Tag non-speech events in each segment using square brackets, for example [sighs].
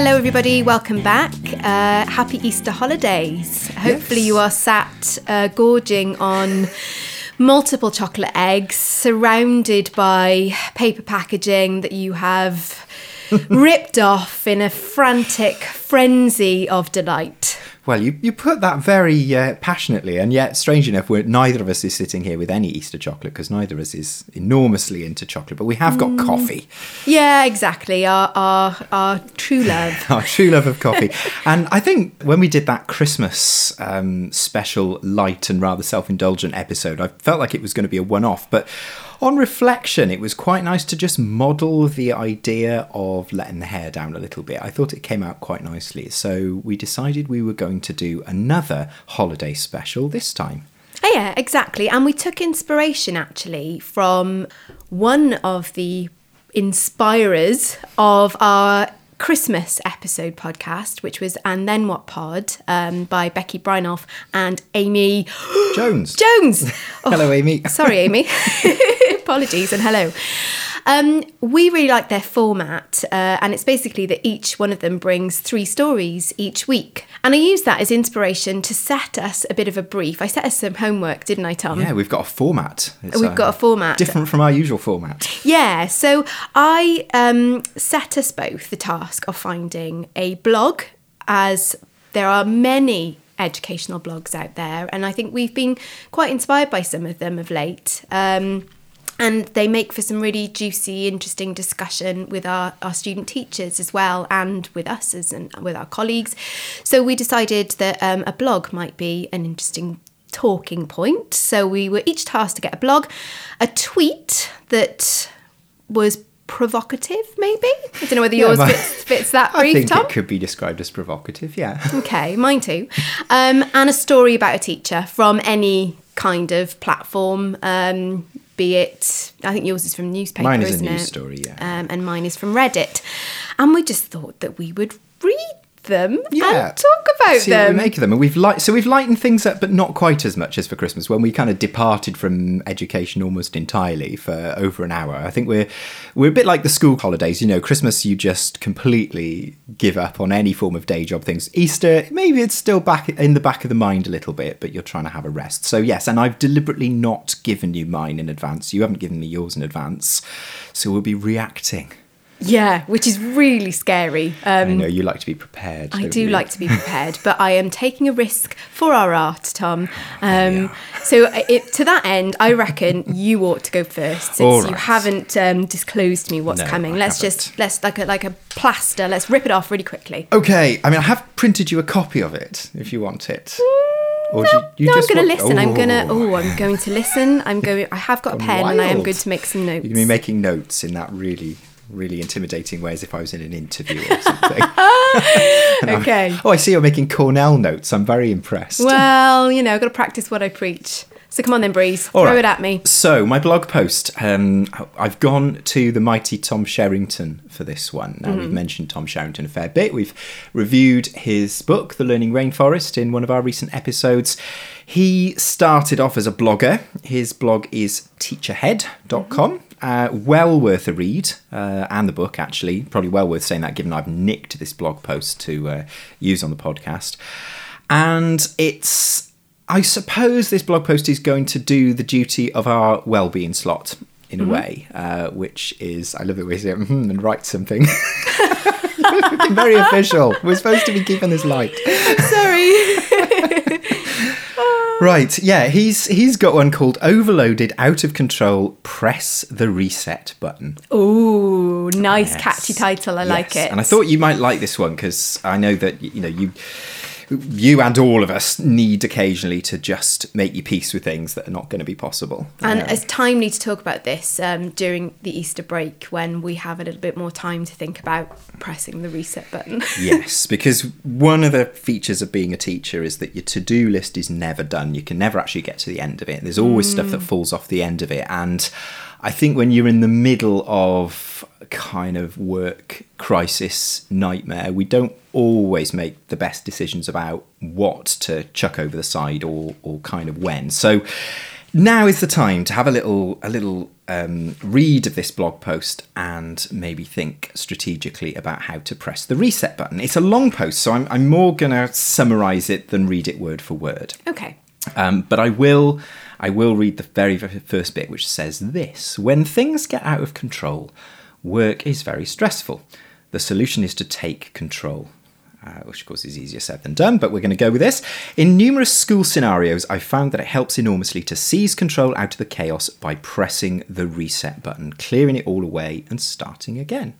Hello, everybody. Welcome back. Uh, happy Easter holidays. Hopefully, Yes. you are sat uh, gorging on multiple chocolate eggs, surrounded by paper packaging that you have [laughs] ripped off in a frantic frenzy of delight. Well, you, you put that very uh, passionately, and yet, strange enough, we're, neither of us is sitting here with any Easter chocolate because neither of us is enormously into chocolate, but we have got Mm. coffee, Yeah, exactly. Our our our true love. [laughs] our true love of coffee. [laughs] and I think when we did that Christmas um, special, light and rather self indulgent episode, I felt like it was going to be a one off, but on reflection, it was quite nice to just model the idea of letting the hair down a little bit. I thought it came out quite nicely. So we decided we were going to do another holiday special this time. Oh, yeah, exactly. And we took inspiration actually from one of the inspirers of our Christmas episode podcast, which was And Then What Pod um, by Becky Brinoff and Amy Jones. [gasps] Jones. Oh, Hello, Amy. Sorry, Amy. [laughs] [laughs] Apologies and hello. Um, we really like their format, uh, and it's basically that each one of them brings three stories each week. And I use that as inspiration to set us a bit of a brief. I set us some homework, didn't I, Tom? Yeah, we've got a format. It's, We've got a format. Different from our usual format. Yeah, so I um, set us both the task of finding a blog, as there are many educational blogs out there, and I think we've been quite inspired by some of them of late. Um, and they make for some really juicy, interesting discussion with our, our student teachers as well, and with us as and with our colleagues. So we decided that um, a blog might be an interesting talking point. So we were each tasked to get a blog, a tweet that was provocative, maybe. I don't know whether yours my- fits, fits that [laughs] I brief, think Tom. it could be described as provocative, yeah. [laughs] Okay, mine too. Um, and a story about a teacher from any kind of platform, um, be it, I think yours is from newspaper, Mine is a news it? story, yeah. Um, and mine is from Reddit. And we just thought that we would read them Yeah. and talk about See what we make of them, and we've light, so we've lightened things up, but not quite as much as for Christmas. When we kind of departed from education almost entirely for over an hour, I think we're we're a bit like the school holidays. You know, Christmas you just completely give up on any form of day job things. Easter maybe it's still back in the back of the mind a little bit, but you're trying to have a rest. So yes, and I've deliberately not given you mine in advance. You haven't given me yours in advance, so we'll be reacting. Yeah, which is really scary. Um, I know you like to be prepared. I don't you? like to be prepared, but I am taking a risk for our art, Tom. Um, so, it, to that end, I reckon you ought to go first, since All you haven't um, disclosed to me what's No, coming. I let's haven't. just let's like a like a plaster. Let's rip it off really quickly. Okay, I mean, I have printed you a copy of it if you want it. Or no, you, you no, I'm just going to listen. I'm going to. Oh, Oh, I'm going to listen. I'm going. I have got a [laughs] pen, and I am going to make some notes. You're going to be making notes in that really, really intimidating way as if I was in an interview or something. [laughs] [laughs] okay. oh, I see you're making Cornell notes. I'm very impressed. Well, you know, I've got to practice what I preach. So come on then, Breeze. All Throw right. it at me. So, my blog post, um, I've gone to the mighty Tom Sherrington for this one. Now, Mm-hmm. we've mentioned Tom Sherrington a fair bit. We've reviewed his book, The Learning Rainforest, in one of our recent episodes. He started off as a blogger. His blog is teacherhead.com. Uh, well worth a read, uh, and the book actually. Probably well worth saying that given I've nicked this blog post to uh, use on the podcast. And it's I suppose this blog post is going to do the duty of our well-being slot in a way, uh, which is I love it when you say mm-hmm, and write something. [laughs] Very official. We're supposed to be keeping this light. Sorry. [laughs] Right, yeah, he's he's got one called Overloaded, Out of Control, Press the Reset Button. Ooh, nice Yes. catchy title. I like it. And I thought you might like this one because I know that you know you you and all of us need occasionally to just make your peace with things that are not going to be possible. And Um, it's timely to talk about this um, during the Easter break when we have a little bit more time to think about pressing the reset button. [laughs] yes, because one of the features of being a teacher is that your to do list is never done. You can never actually get to the end of it. There's always stuff Mm. that falls off the end of it. And I think when you're in the middle of kind of work crisis nightmare, we don't always make the best decisions about what to chuck over the side or, or kind of when. So now is the time to have a little a little um, read of this blog post and maybe think strategically about how to press the reset button. It's a long post, so I'm, I'm more going to summarize it than read it word for word. Okay. Um, but I will I will read the very, very first bit, which says this: When things get out of control, work is very stressful. The solution is to take control. Uh, which of course is easier said than done, but we're going to go with this. In numerous school scenarios, I've found that it helps enormously to seize control out of the chaos by pressing the reset button, clearing it all away, and starting again.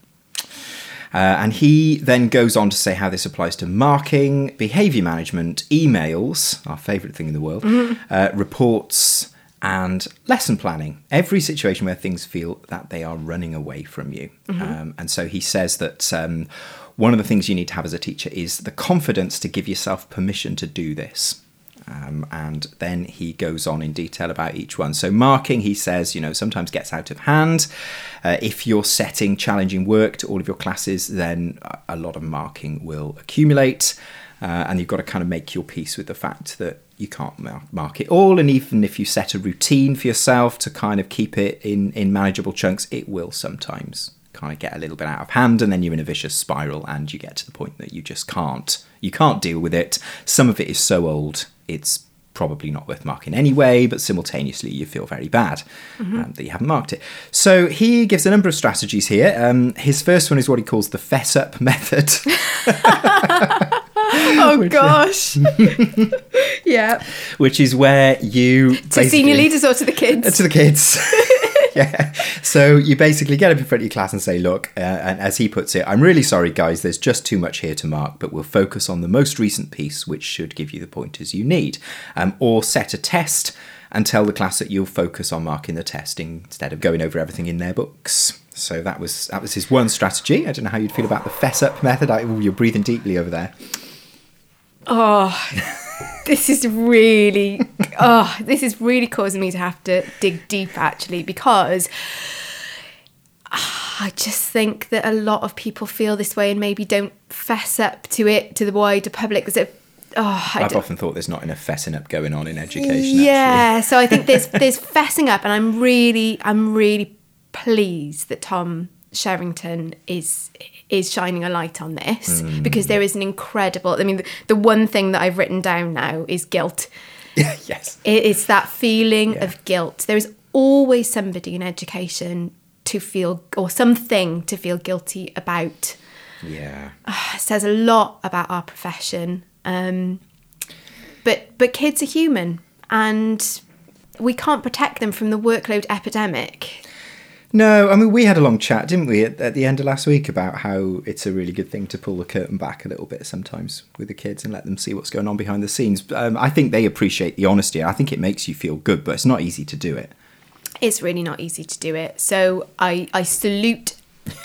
Uh, and he then goes on to say how this applies to marking, behaviour management, emails, our favourite thing in the world, uh, reports, and lesson planning. Every situation where things feel that they are running away from you. Um, and so he says that um, one of the things you need to have as a teacher is the confidence to give yourself permission to do this. Um, and then he goes on in detail about each one. So, marking, he says, you know, sometimes gets out of hand. Uh, if you're setting challenging work to all of your classes, then a- a lot of marking will accumulate. Uh, and you've got to kind of make your peace with the fact that you can't mark it all. And even if you set a routine for yourself to kind of keep it in, in manageable chunks, it will sometimes kind of get a little bit out of hand and then you're in a vicious spiral and you get to the point that you just can't you can't deal with it. Some of it is so old it's probably not worth marking anyway but simultaneously you feel very bad um, that you haven't marked it. So he gives a number of strategies here. Um, his first one is what he calls the fess up method [laughs] [laughs] [laughs] Oh gosh. [laughs] yeah. which is where you To senior leaders or to the kids? to the kids. [laughs] yeah. So you basically get up in front of your class and say, look, uh, and as he puts it, I'm really sorry, guys, there's just too much here to mark, but we'll focus on the most recent piece, which should give you the pointers you need. Um, or set a test and tell the class that you'll focus on marking the test instead of going over everything in their books. So that was that was his one strategy. I don't know how you'd feel about the fess up method. I, ooh, you're breathing deeply over there. Oh, this is really, oh, this is really causing me to have to dig deep actually because I just think that a lot of people feel this way and maybe don't fess up to it to the wider public. Because it, oh, I've often thought there's not enough fessing up going on in education. yeah, so I think there's [laughs] there's fessing up, and I'm really I'm really pleased that Tom Sherrington is is shining a light on this Mm. because there is an incredible. I mean, the, the one thing that I've written down now is guilt. [laughs] yes. It- It's that feeling Yeah. of guilt. There is always somebody in education to feel or something to feel guilty about. Yeah. It says a lot about our profession. Um, but but kids are human, and we can't protect them from the workload epidemic. No, I mean we had a long chat, didn't we, at, at the end of last week about how it's a really good thing to pull the curtain back a little bit sometimes with the kids and let them see what's going on behind the scenes. Um, I think they appreciate the honesty. I think it makes you feel good, but it's not easy to do it. It's really not easy to do it. So I I salute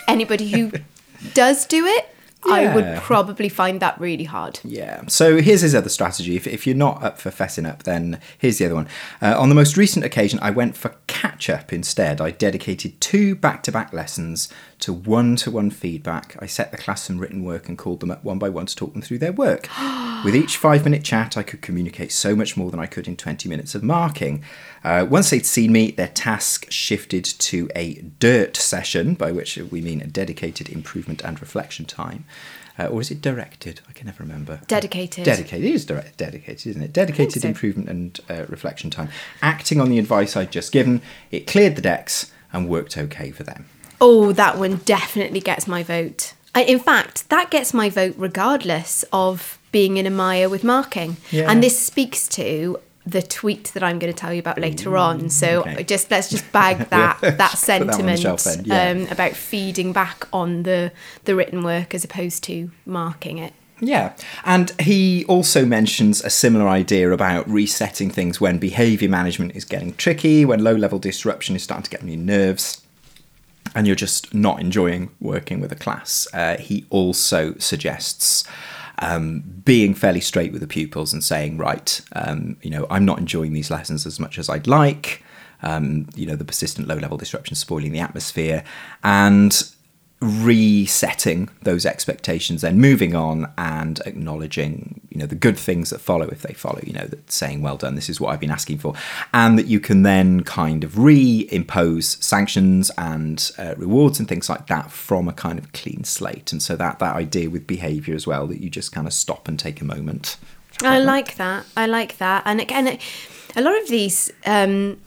anybody who [laughs] does do it. I would probably find that really hard. Yeah. So here's his other strategy. If, if you're not up for fessing up, then here's the other one. Uh, on the most recent occasion, I went for catch up instead. I dedicated two back to back lessons to one to one feedback. I set the class some written work and called them up one by one to talk them through their work. [gasps] With each five minute chat, I could communicate so much more than I could in 20 minutes of marking. Uh, once they'd seen me, their task shifted to a dirt session, by which we mean a dedicated improvement and reflection time. Uh, or is it directed? I can never remember. Dedicated. Dedicated. It is direct, dedicated, isn't it? Dedicated so. improvement and uh, reflection time. Acting on the advice I'd just given, it cleared the decks and worked okay for them. Oh, that one definitely gets my vote. I, in fact, that gets my vote regardless of being in a mire with marking. Yeah. And this speaks to the tweet that I'm going to tell you about later on. So okay. just let's just bag that [laughs] Yeah. that Put that one on the sentiment yeah. um, about feeding back on the the written work as opposed to marking it. Yeah. And he also mentions a similar idea about resetting things when behaviour management is getting tricky, when low level disruption is starting to get on your nerves. And you're just not enjoying working with a class. Uh, he also suggests um, being fairly straight with the pupils and saying, right, um, you know, I'm not enjoying these lessons as much as I'd like. Um, you know, the persistent low level disruption spoiling the atmosphere. And resetting those expectations then moving on and acknowledging you know the good things that follow if they follow you know that saying well done this is what i've been asking for and that you can then kind of reimpose sanctions and uh, rewards and things like that from a kind of clean slate and so that that idea with behavior as well that you just kind of stop and take a moment I like that. I like that. And again, a lot of these um,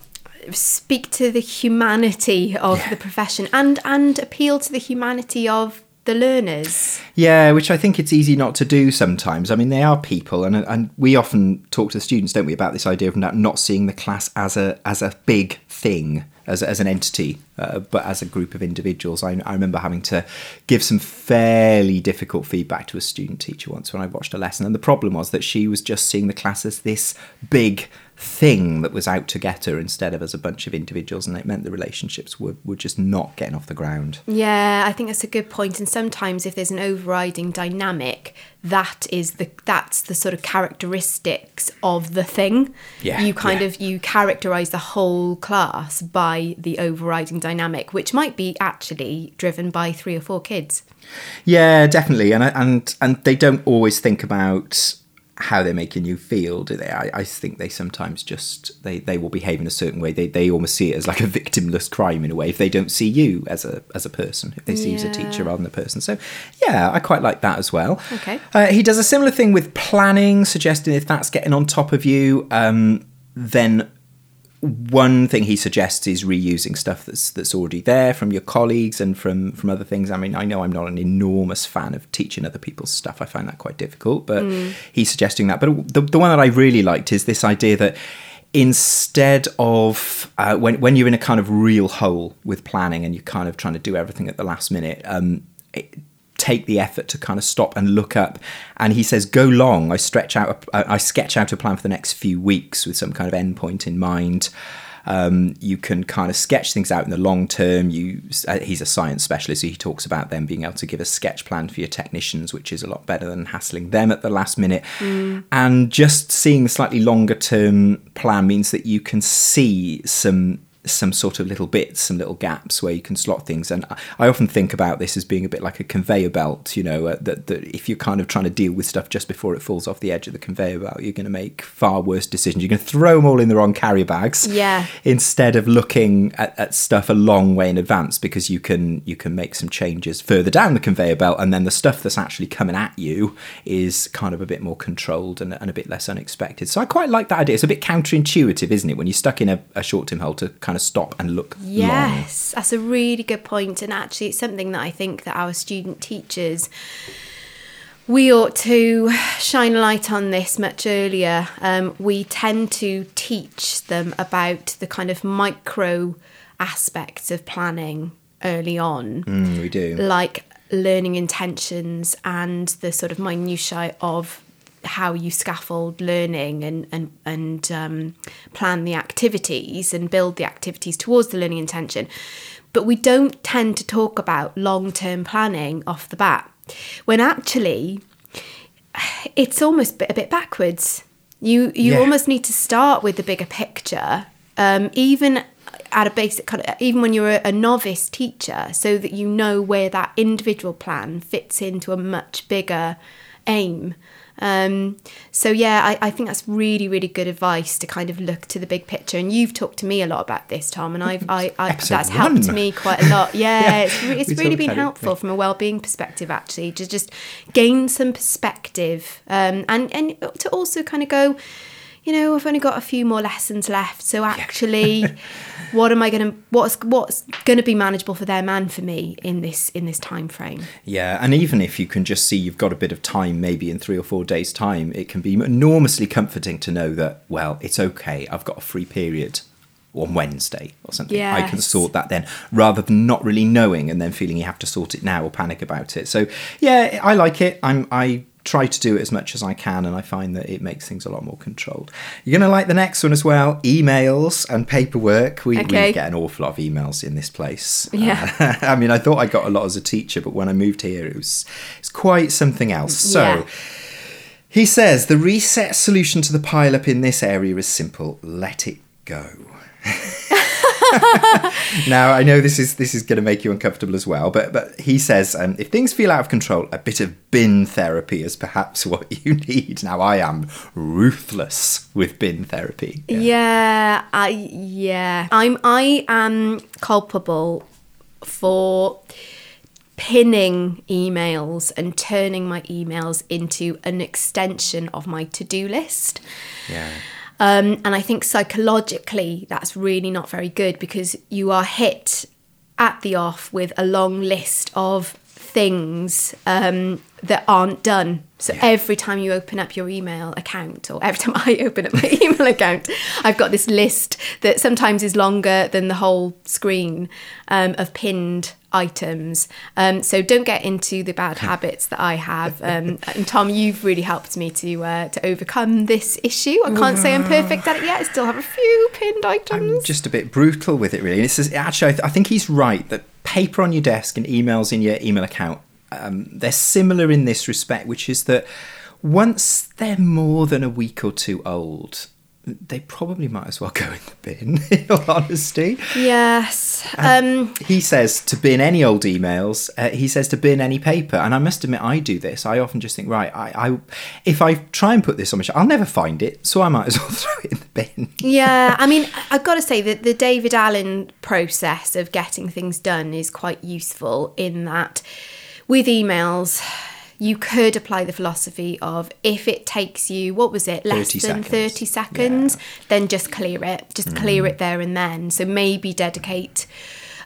speak to the humanity of the profession and and appeal to the humanity of the learners. Yeah, which I think it's easy not to do sometimes. I mean, they are people, and and we often talk to the students, don't we, about this idea of not, not seeing the class as a as a big thing, as as an entity, uh, but as a group of individuals. I, I remember having to give some fairly difficult feedback to a student teacher once when I watched a lesson, and the problem was that she was just seeing the class as this big thing that was out to get her instead of as a bunch of individuals, and it meant the relationships were, were just not getting off the ground. Yeah, I think that's a good point. And sometimes if there's an overriding dynamic, that is the that's the sort of characteristics of the thing. Yeah, You kind yeah. of you characterize the whole class by the overriding dynamic, which might be actually driven by three or four kids. Yeah, definitely, and I- and and they don't always think about how they're making you feel, do they? I, I think they sometimes just they, they will behave in a certain way. They they almost see it as like a victimless crime in a way if they don't see you as a as a person, if they see you as a teacher rather than a person. So yeah, I quite like that as well. Okay. Uh, he does a similar thing with planning, suggesting if that's getting on top of you, um, then one thing he suggests is reusing stuff that's that's already there from your colleagues and from from other things. I mean, I know I'm not an enormous fan of teaching other people's stuff. I find that quite difficult, but he's suggesting that. But the the one that I really liked is this idea that instead of uh, when when you're in a kind of real hole with planning and you're kind of trying to do everything at the last minute. Um, it, take the effort to kind of stop and look up. And he says go long. I stretch out a, i sketch out a plan for the next few weeks with some kind of endpoint in mind. Um, you can kind of sketch things out in the long term. You uh, he's a science specialist so he talks about them being able to give a sketch plan for your technicians which is a lot better than hassling them at the last minute. And just seeing the slightly longer term plan means that you can see some some sort of little bits, some little gaps where you can slot things. And I- often think about this as being a bit like a conveyor belt, you know, uh, that, that if you're kind of trying to deal with stuff just before it falls off the edge of the conveyor belt, you're going to make far worse decisions. You're going to throw them all in the wrong carrier bags Yeah. instead of looking at, at stuff a long way in advance because you can you can make some changes further down the conveyor belt and then the stuff that's actually coming at you is kind of a bit more controlled and, and a bit less unexpected so i quite like that idea it's a bit counterintuitive isn't it when you're stuck in a, a short term hole to kind of stop and look long. Yes, that's a really good point, and actually, it's something that I think that our student teachers we ought to shine a light on this much earlier. Um, we tend to teach them about the kind of micro aspects of planning early on, Mm, we do. Like learning intentions and the sort of minutiae of how you scaffold learning and and and um, plan the activities and build the activities towards the learning intention. But we don't tend to talk about long term planning off the bat, when actually it's almost a bit backwards. You you Yeah. almost need to start with the bigger picture, um, even at a basic kind of, even when you're a, a novice teacher, so that you know where that individual plan fits into a much bigger aim. Um, so yeah, I, I think that's really really good advice to kind of look to the big picture. And you've talked to me a lot about this, Tom, and I've I, I that's helped one. me quite a lot. [laughs] Yeah, Yeah, it's, re- it's really been it, helpful yeah. from a well-being perspective actually to just gain some perspective um, and and to also kind of go you know i've only got a few more lessons left so actually [laughs] what am i going to what's what's going to be manageable for them and for me in this in this time frame Yeah, and even if you can just see you've got a bit of time, maybe in three or four days' time, it can be enormously comforting to know that, well, it's okay, I've got a free period on Wednesday or something. I can sort that then, rather than not really knowing and then feeling you have to sort it now or panic about it. So, yeah, I like it. I'm, I try to do it as much as I can, and I find that it makes things a lot more controlled. You're going to like the next one as well emails and paperwork. We, Okay. we get an awful lot of emails in this place. Yeah. Uh, [laughs] I mean, I thought I got a lot as a teacher, but when I moved here, it was it's quite something else. So. Yeah. He says the reset solution to the pile up in this area is simple let it go. [laughs] now I know this is this is going to make you uncomfortable as well, but but he says um, if things feel out of control, a bit of bin therapy is perhaps [laughs] what you need. Now I am ruthless with bin therapy. Yeah, I yeah. I'm I am culpable for pinning emails and turning my emails into an extension of my to-do list. Yeah. Um, and I think psychologically that's really not very good because you are hit at the off with a long list of things um, that aren't done. So every time you open up your email account, or every time [laughs] I open up my email account, I've got this list that sometimes is longer than the whole screen um, of pinned items. Um, so don't get into the bad [laughs] habits that I have. Um, and Tom, you've really helped me to uh, to overcome this issue. I can't say I'm perfect at it yet. I still have a few pinned items. Just a bit brutal with it, really. It's just, actually, I, th- I think he's right that paper on your desk and emails in your email account um, they're similar in this respect, which is that once they're more than a week or two old, they probably might as well go in the bin, [laughs] in all honesty. Yes. Um, He says to bin any old emails. Uh, he says to bin any paper, and I must admit, I do this. I often just think, right, I, I if I try and put this on my shelf, I'll never find it, so I might as well [laughs] throw it in the bin. yeah, [laughs] I mean, I've got to say that the David Allen process of getting things done is quite useful in that with emails, you could apply the philosophy of if it takes you, what was it, less 30 than seconds. 30 seconds, then just clear it. Just clear mm. it there and then. So maybe dedicate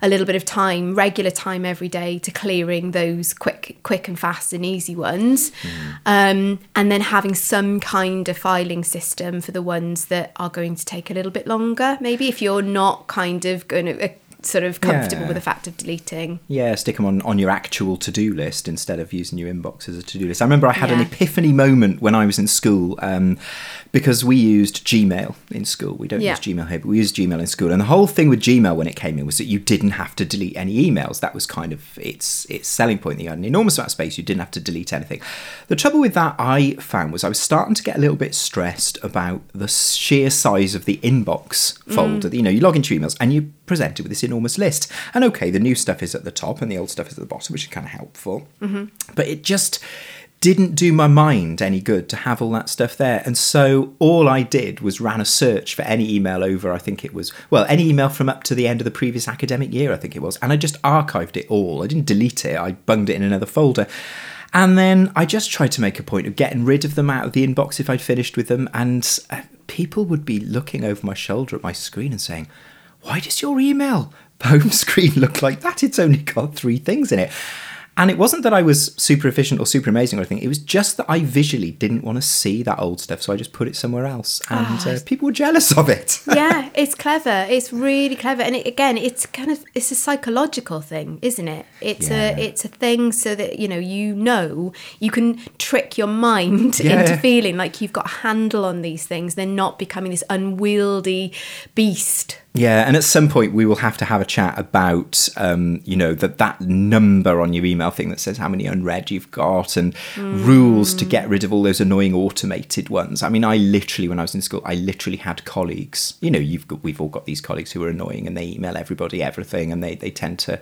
a little bit of time, regular time every day to clearing those quick, quick and fast and easy ones, mm. um, and then having some kind of filing system for the ones that are going to take a little bit longer. Maybe if you're not kind of going to. Uh, Sort of comfortable Yeah. with the fact of deleting. Yeah, stick them on, on your actual to do list instead of using your inbox as a to do list. I remember I had an epiphany moment when I was in school um, because we used Gmail in school. We don't Yeah. use Gmail here, but we used Gmail in school. And the whole thing with Gmail when it came in was that you didn't have to delete any emails. That was kind of its its selling point. You had an enormous amount of space. You didn't have to delete anything. The trouble with that I found was I was starting to get a little bit stressed about the sheer size of the inbox mm. folder. You know, you log into emails and you presented with this enormous list. And okay, the new stuff is at the top and the old stuff is at the bottom, which is kind of helpful. Mm-hmm. But it just didn't do my mind any good to have all that stuff there. And so all I did was ran a search for any email over, I think it was, well, any email from up to the end of the previous academic year, I think it was. And I just archived it all. I didn't delete it, I bunged it in another folder. And then I just tried to make a point of getting rid of them out of the inbox if I'd finished with them. And uh, people would be looking over my shoulder at my screen and saying, Why does your email home [laughs] screen look like that? It's only got three things in it. And it wasn't that I was super efficient or super amazing or anything. It was just that I visually didn't want to see that old stuff, so I just put it somewhere else, and uh, people were jealous of it. [laughs] yeah, it's clever. It's really clever, and it, again, it's kind of it's a psychological thing, isn't it? It's Yeah. a it's a thing so that you know you know you can trick your mind [laughs] Yeah. into feeling like you've got a handle on these things. They're not becoming this unwieldy beast. Yeah, and at some point we will have to have a chat about, um, you know, that that number on your email thing that says how many unread you've got, and rules to get rid of all those annoying automated ones. I mean, I literally, when I was in school, I literally had colleagues. You know, you've got, we've all got these colleagues who are annoying, and they email everybody everything, and they they tend to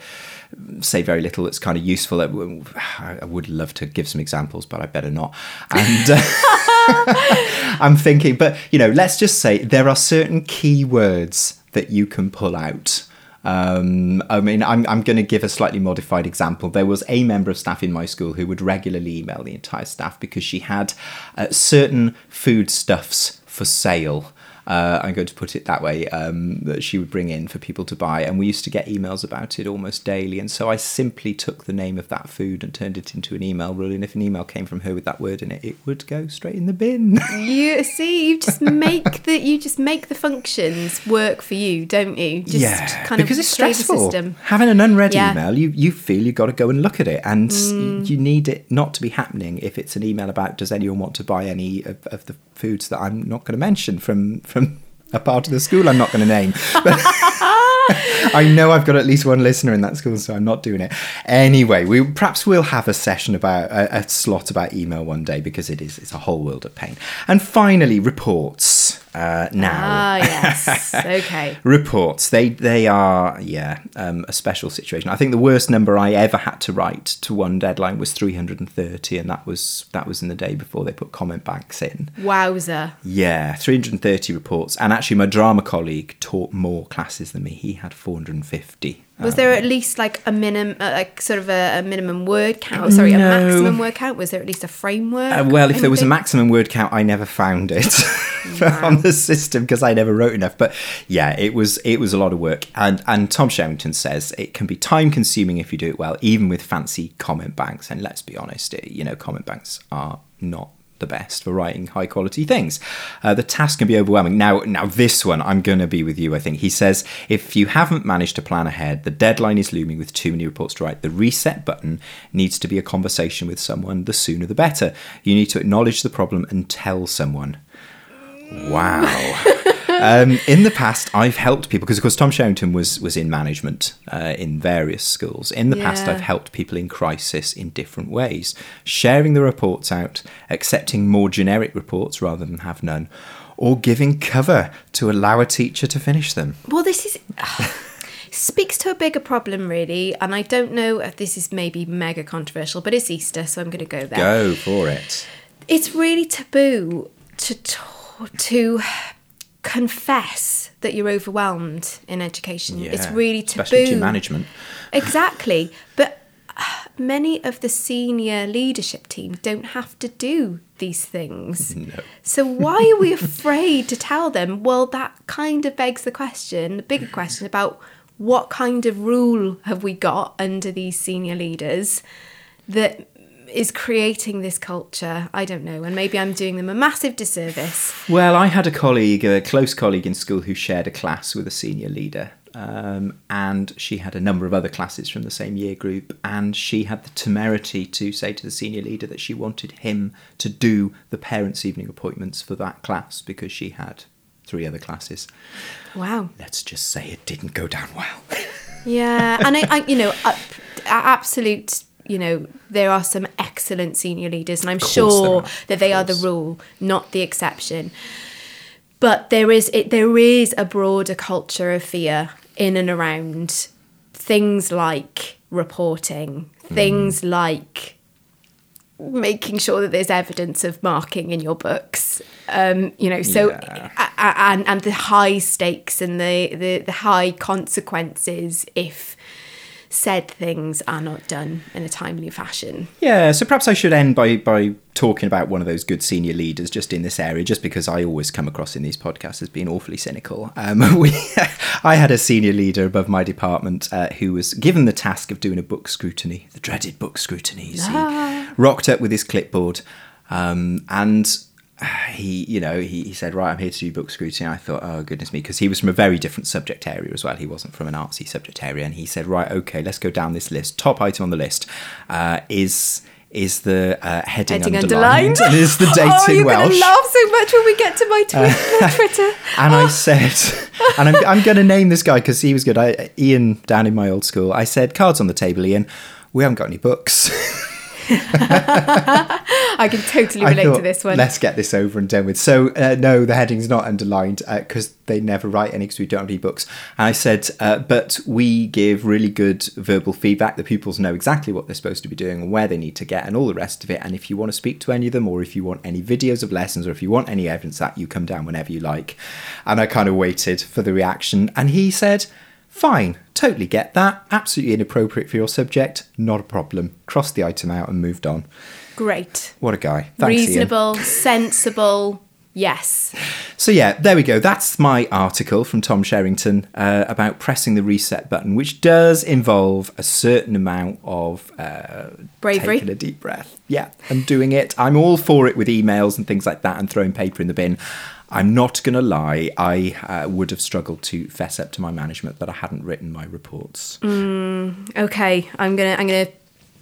say very little that's kind of useful. I would love to give some examples, but I better not. And. Uh, [laughs] [laughs] I'm thinking, but you know, let's just say there are certain keywords that you can pull out. Um, I mean, I'm, I'm going to give a slightly modified example. There was a member of staff in my school who would regularly email the entire staff because she had uh, certain foodstuffs for sale. Uh, I'm going to put it that way, um, that she would bring in for people to buy. And we used to get emails about it almost daily. And so I simply took the name of that food and turned it into an email rule. And if an email came from her with that word in it, it would go straight in the bin. [laughs] You see, you just make the you just make the functions work for you, don't you? Just yeah, kind because of it's stressful. system. Having an unread Yeah. Mm. email, you, you feel you've got to go and look at it. And you need it not to be happening if it's an email about does anyone want to buy any of, of the foods that I'm not going to mention from, from a part of the school I'm not going to name. But [laughs] I know I've got at least one listener in that school, so I'm not doing it. Anyway, we perhaps we'll have a session about a, a slot about email one day because it is it's a whole world of pain. And finally, reports. Uh, now, Ah, yes. [laughs] okay. reports they they are yeah um, a special situation. I think the worst number I ever had to write to one deadline was 330, and that was that was in the day before they put comment banks in. Wowza. Yeah, 330 reports, and actually my drama colleague taught more classes than me. He had 450. Was there at least like a minimum, uh, like sort of a, a minimum word count? Oh, sorry, a maximum word count? Was there at least a framework? Uh, well, if there was a maximum word count, I never found it [laughs] on the system because I never wrote enough. But yeah, it was it was a lot of work. And and Tom Sherrington says it can be time consuming if you do it well, even with fancy comment banks. And let's be honest, it, you know, comment banks are not the best for writing high quality things. Uh, the task can be overwhelming. Now, now this one, I'm going to be with you. I think he says if you haven't managed to plan ahead, the deadline is looming with too many reports to write. The reset button needs to be a conversation with someone. The sooner, the better. You need to acknowledge the problem and tell someone. Wow. [laughs] [laughs] um, in the past, I've helped people because, of course, Tom Sherrington was was in management uh, in various schools. In the past, I've helped people in crisis in different ways, sharing the reports out, accepting more generic reports rather than have none, or giving cover to allow a teacher to finish them. Well, this is speaks to a bigger problem, really, and I don't know if this is maybe mega controversial, but it's Easter, so I'm going to go there. Go for it. It's really taboo to to confess that you're overwhelmed in education. Yeah, it's really taboo. especially to management. Exactly, but uh, many of the senior leadership team don't have to do these things. [laughs] No. So why are we afraid to tell them? Well, that kind of begs the question, the bigger question about what kind of rule have we got under these senior leaders that is creating this culture? I don't know, and maybe I'm doing them a massive disservice. Well, I had a colleague, a close colleague in school, who shared a class with a senior leader. Um, and she had a number of other classes from the same year group. And she had the temerity to say to the senior leader that she wanted him to do the parents' evening appointments for that class because she had three other classes. Wow. Let's just say it didn't go down well. [laughs] Yeah, and I, I you know, absolute. You know, there are some excellent senior leaders, and I'm sure that they are the rule, not the exception. But there is it, there is a broader culture of fear in and around things like reporting, Hmm. things like making sure that there's evidence of marking in your books. Um, you know, so Yeah. and and the high stakes and the, the the high consequences if said things are not done in a timely fashion. Yeah, so perhaps I should end by by talking about one of those good senior leaders just in this area, just because I always come across in these podcasts as being awfully cynical. Um, [laughs] we, I had a senior leader above my department uh, who was given the task of doing a book scrutiny, the dreaded book scrutinies. He rocked up with his clipboard, um, and he, you know, he, he said, "Right, I'm here to do book scrutiny." I thought, "Oh goodness me," because he was from a very different subject area as well. He wasn't from an artsy subject area, and he said, "Right, okay, let's go down this list. Top item on the list uh, is." Is the uh, heading, Heading underlined, underlined. and [laughs] is the date [laughs] oh, you're Welsh? gonna laugh so much when we get to my, tweet, [laughs] my Twitter. And I said, and I'm, I'm going to name this guy because he was good. I, Ian, down in my old school, I said, cards on the table, Ian. We haven't got any books. [laughs] I can totally relate to this one. Let's get this over and done with. So, uh, no, the heading's not underlined because they never write any because we don't have any books. And I said, uh, but we give really good verbal feedback. The pupils know exactly what they're supposed to be doing and where they need to get and all the rest of it. And if you want to speak to any of them or if you want any videos of lessons or if you want any evidence that, you come down whenever you like. And I kind of waited for the reaction. And he said, Fine, totally get that. Absolutely inappropriate for your subject. Not a problem. Crossed the item out and moved on. Great. What a guy. Thanks, Ian. Reasonable, sensible. Yes. So yeah, there we go. That's my article from Tom Sherrington uh, about pressing the reset button, which does involve a certain amount of uh, Bravery. taking a deep breath. Yeah, and doing it. I'm all for it with emails and things like that, and throwing paper in the bin. I'm not going to lie. I uh, would have struggled to fess up to my management that I hadn't written my reports. Okay. I'm gonna I'm gonna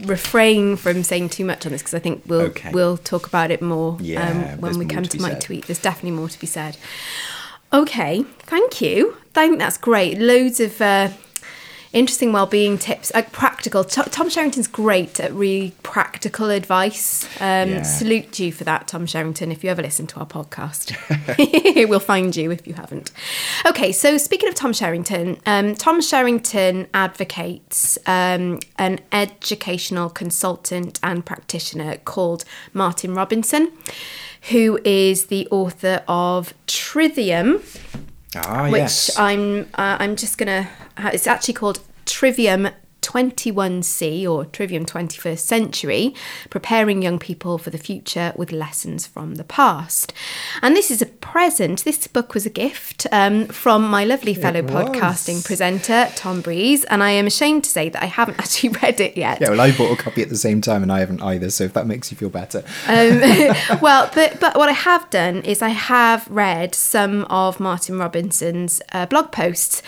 refrain from saying too much on this because I think we'll Okay. we'll talk about it more Yeah, um, when we more come to to, my said. tweet. There's definitely more to be said. Okay. Thank you. I think that's great. Loads of uh, interesting well-being tips, like practical. T- Tom Sherrington's great at really practical advice. Um, Yeah. Salute you for that, Tom Sherrington. If you ever listen to our podcast, [laughs] [laughs] we'll find you if you haven't. Okay, so speaking of Tom Sherrington, um, Tom Sherrington advocates um, an educational consultant and practitioner called Martin Robinson, who is the author of Trivium Ah, which yes. I'm uh, I'm just gonna. It's actually called Trivium 21C or Trivium 21st Century, preparing young people for the future with lessons from the past. And this is a present. This book was a gift um, from my lovely fellow podcasting presenter Tom Breeze, and I am ashamed to say that I haven't [laughs] actually read it yet. yeah, well, I bought a copy at the same time and I haven't either, so if that makes you feel better. Um, [laughs] [laughs] well, but but what I have done is I have read some of Martin Robinson's uh, blog posts.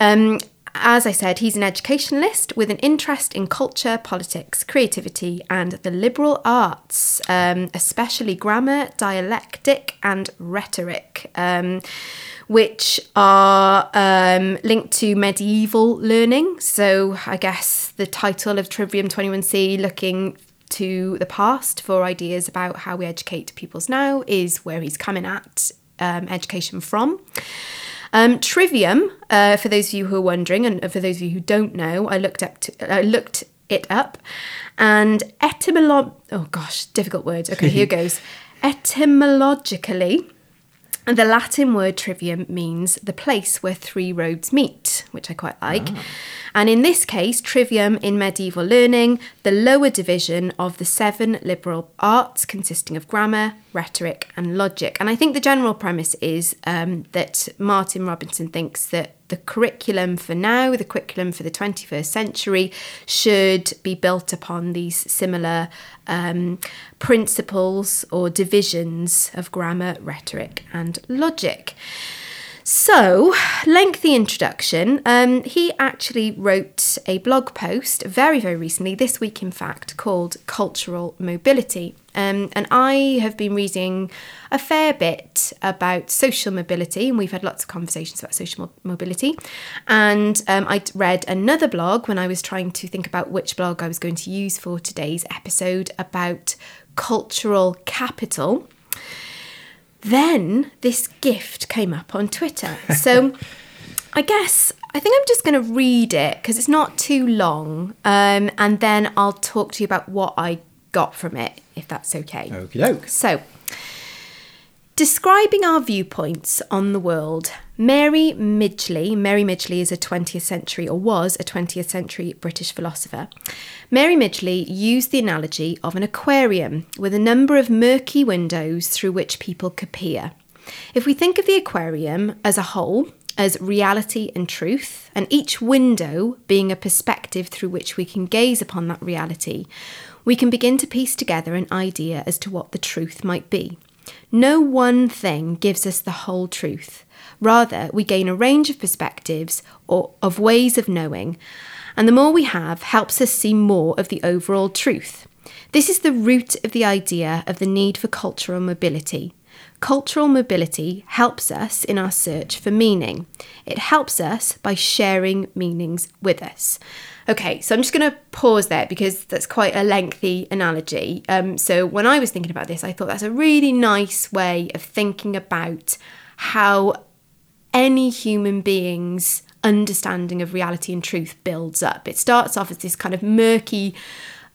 Um, as I said, he's an educationalist with an interest in culture, politics, creativity, and the liberal arts, um, especially grammar, dialectic, and rhetoric. Um, which are um, linked to medieval learning. So, I guess the title of Trivium 21C, looking to the past for ideas about how we educate pupils now, is where he's coming at um, education from. Um, trivium, uh, for those of you who are wondering, and for those of you who don't know, I looked up to, I looked it up, and etymolo- oh gosh, difficult words. Okay, here [laughs] goes. Etymologically, the Latin word trivium means the place where three roads meet, which I quite like. And in this case, trivium in medieval learning, the lower division of the seven liberal arts consisting of grammar, rhetoric, and logic. And I think the general premise is um, that Martin Robinson thinks that the curriculum for now, the curriculum for the 21st century, should be built upon these similar um, principles or divisions of grammar, rhetoric, and logic. So, lengthy introduction. Um, he actually wrote a blog post very, very recently, this week in fact, called Cultural Mobility. Um, and I have been reading a fair bit about social mobility, and we've had lots of conversations about social mo- mobility. And um, I read another blog when I was trying to think about which blog I was going to use for today's episode about cultural capital then this gift came up on Twitter. [laughs] So I guess I think I'm just going to read it because it's not too long, um, and then I'll talk to you about what I got from it, if that's okay. Okie doke. So, describing our viewpoints on the world, Mary Midgley, Mary Midgley is a 20th century or was a 20th century British philosopher. Mary Midgley used the analogy of an aquarium with a number of murky windows through which people could peer. If we think of the aquarium as a whole, as reality and truth, and each window being a perspective through which we can gaze upon that reality, we can begin to piece together an idea as to what the truth might be. No one thing gives us the whole truth. Rather, we gain a range of perspectives or of ways of knowing, and the more we have helps us see more of the overall truth. This is the root of the idea of the need for cultural mobility. Cultural mobility helps us in our search for meaning. It helps us by sharing meanings with us. Okay, so I'm just going to pause there because that's quite a lengthy analogy. Um, so when I was thinking about this, I thought that's a really nice way of thinking about how any human being's understanding of reality and truth builds up. It starts off as this kind of murky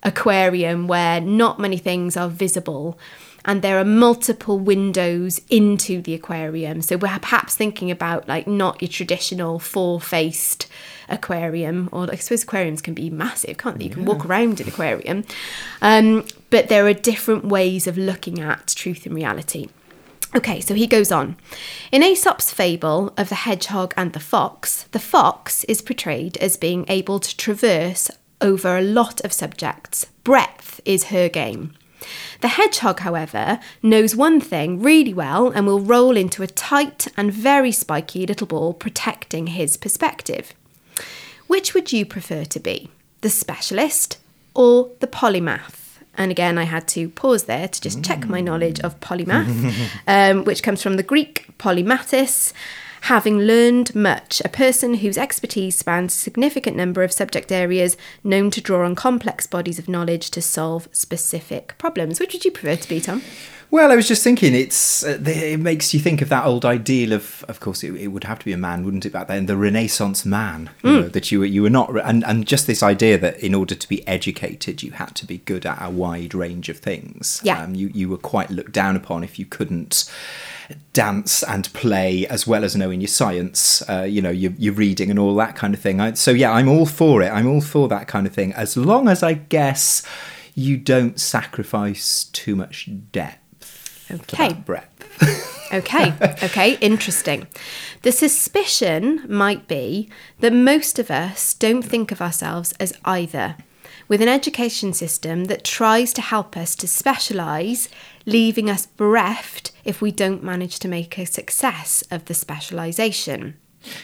aquarium where not many things are visible and there are multiple windows into the aquarium. So we're perhaps thinking about like not your traditional four-faced aquarium, or I suppose aquariums can be massive, can't they? You can walk around an aquarium, um, but there are different ways of looking at truth and reality. Okay, so he goes on. In Aesop's fable of the hedgehog and the fox, the fox is portrayed as being able to traverse over a lot of subjects. Breadth is her game. The hedgehog, however, knows one thing really well and will roll into a tight and very spiky little ball protecting his perspective. Which would you prefer to be? The specialist or the polymath? And again, I had to pause there to just check my knowledge of polymath, [laughs] um, which comes from the Greek polymathis. Having learned much, a person whose expertise spans a significant number of subject areas known to draw on complex bodies of knowledge to solve specific problems. Which would you prefer to be, Tom? Well, I was just thinking, it's uh, it makes you think of that old ideal of, of course, it, it would have to be a man, wouldn't it? Back then, the Renaissance man, you know, that you were you were not, and and just this idea that in order to be educated, you had to be good at a wide range of things. Yeah. um, you you were quite looked down upon if you couldn't dance and play as well as knowing your science, uh, you know, your, your reading and all that kind of thing. I, so yeah, I'm all for it. I'm all for that kind of thing, as long as I guess you don't sacrifice too much depth. Okay. breadth. Okay, [laughs] okay, interesting. The suspicion might be that most of us don't think of ourselves as either. With an education system that tries to help us to specialise, leaving us bereft if we don't manage to make a success of the specialisation.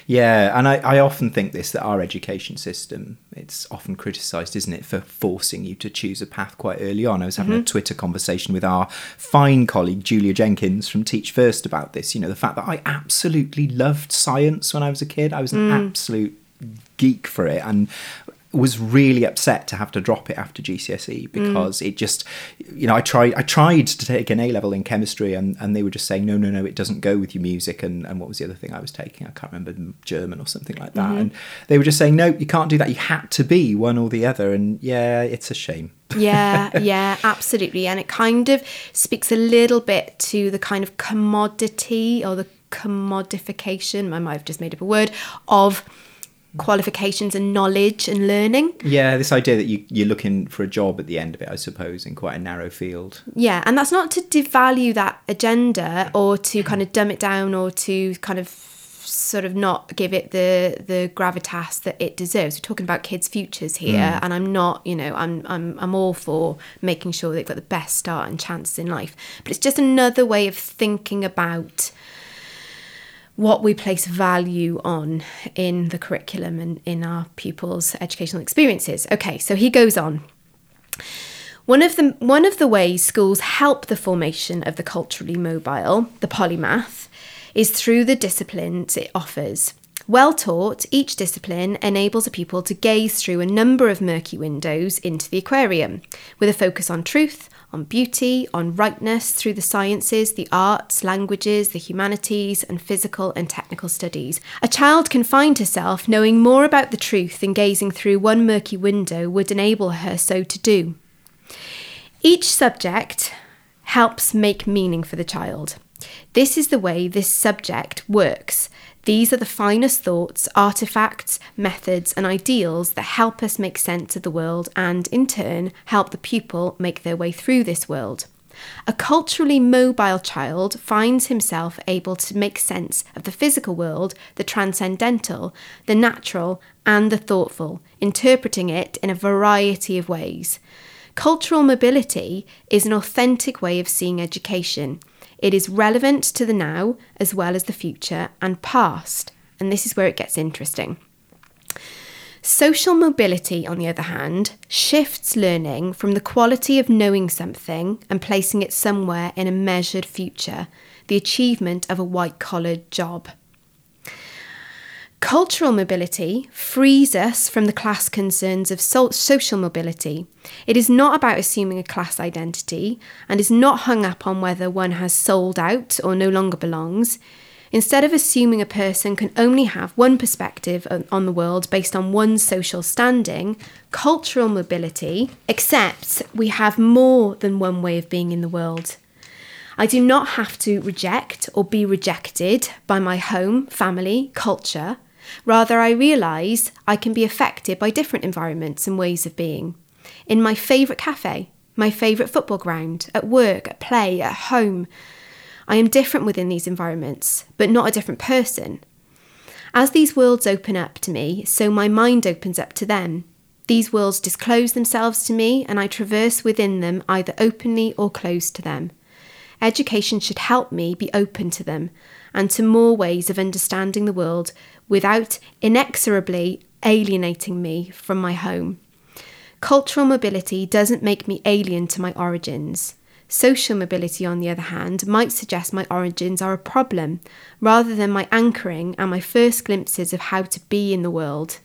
Yeah, and I, I often think this that our education system it's often criticised, isn't it, for forcing you to choose a path quite early on. I was having a mm-hmm. Twitter conversation with our fine colleague Julia Jenkins from Teach First about this. You know, the fact that I absolutely loved science when I was a kid. I was an mm. absolute geek for it and was really upset to have to drop it after GCSE because it just you know I tried I tried to take an A level in chemistry and, and they were just saying no no no it doesn't go with your music. And, and what was the other thing I was taking? I can't remember German or something like that. Mm-hmm. And they were just saying no you can't do that. You had to be one or the other. And yeah it's a shame. Yeah, [laughs] yeah, absolutely. And it kind of speaks a little bit to the kind of commodity or the commodification, I might have just made up a word, of qualifications and knowledge and learning. yeah this idea that you, you're looking for a job at the end of it I suppose in quite a narrow field Yeah, and that's not to devalue that agenda or to kind of dumb it down or to kind of sort of not give it the the gravitas that it deserves. We're talking about kids' futures here, mm. and I'm not, you know, I'm I'm I'm all for making sure they've got the best start and chances in life. But it's just another way of thinking about what we place value on in the curriculum and in our pupils' educational experiences. Okay, so he goes on. One of the one of the ways schools help the formation of the culturally mobile, the polymath, is through the disciplines it offers. Well taught, each discipline enables a pupil to gaze through a number of murky windows into the aquarium, with a focus on truth, on beauty, on rightness through the sciences, the arts, languages, the humanities, and physical and technical studies. A child can find herself knowing more about the truth than gazing through one murky window would enable her so to do. Each subject helps make meaning for the child. This is the way this subject works. These are the finest thoughts, artifacts, methods, and ideals that help us make sense of the world and, in turn, help the pupil make their way through this world. A culturally mobile child finds himself able to make sense of the physical world, the transcendental, the natural, and the thoughtful, interpreting it in a variety of ways. Cultural mobility is an authentic way of seeing education. It is relevant to the now as well as the future and past, and this is where it gets interesting. Social mobility, on the other hand, shifts learning from the quality of knowing something and placing it somewhere in a measured future, the achievement of a white collared job. Cultural mobility frees us from the class concerns of so- social mobility. It is not about assuming a class identity and is not hung up on whether one has sold out or no longer belongs. Instead of assuming a person can only have one perspective on the world based on one social standing, cultural mobility accepts we have more than one way of being in the world. I do not have to reject or be rejected by my home, family, culture. Rather, I realise I can be affected by different environments and ways of being. In my favourite cafe, my favourite football ground, at work, at play, at home. I am different within these environments, but not a different person. As these worlds open up to me, so my mind opens up to them. These worlds disclose themselves to me, and I traverse within them either openly or closed to them. Education should help me be open to them and to more ways of understanding the world without inexorably alienating me from my home. Cultural mobility doesn't make me alien to my origins. Social mobility, on the other hand, might suggest my origins are a problem, rather than my anchoring and my first glimpses of how to be in the world.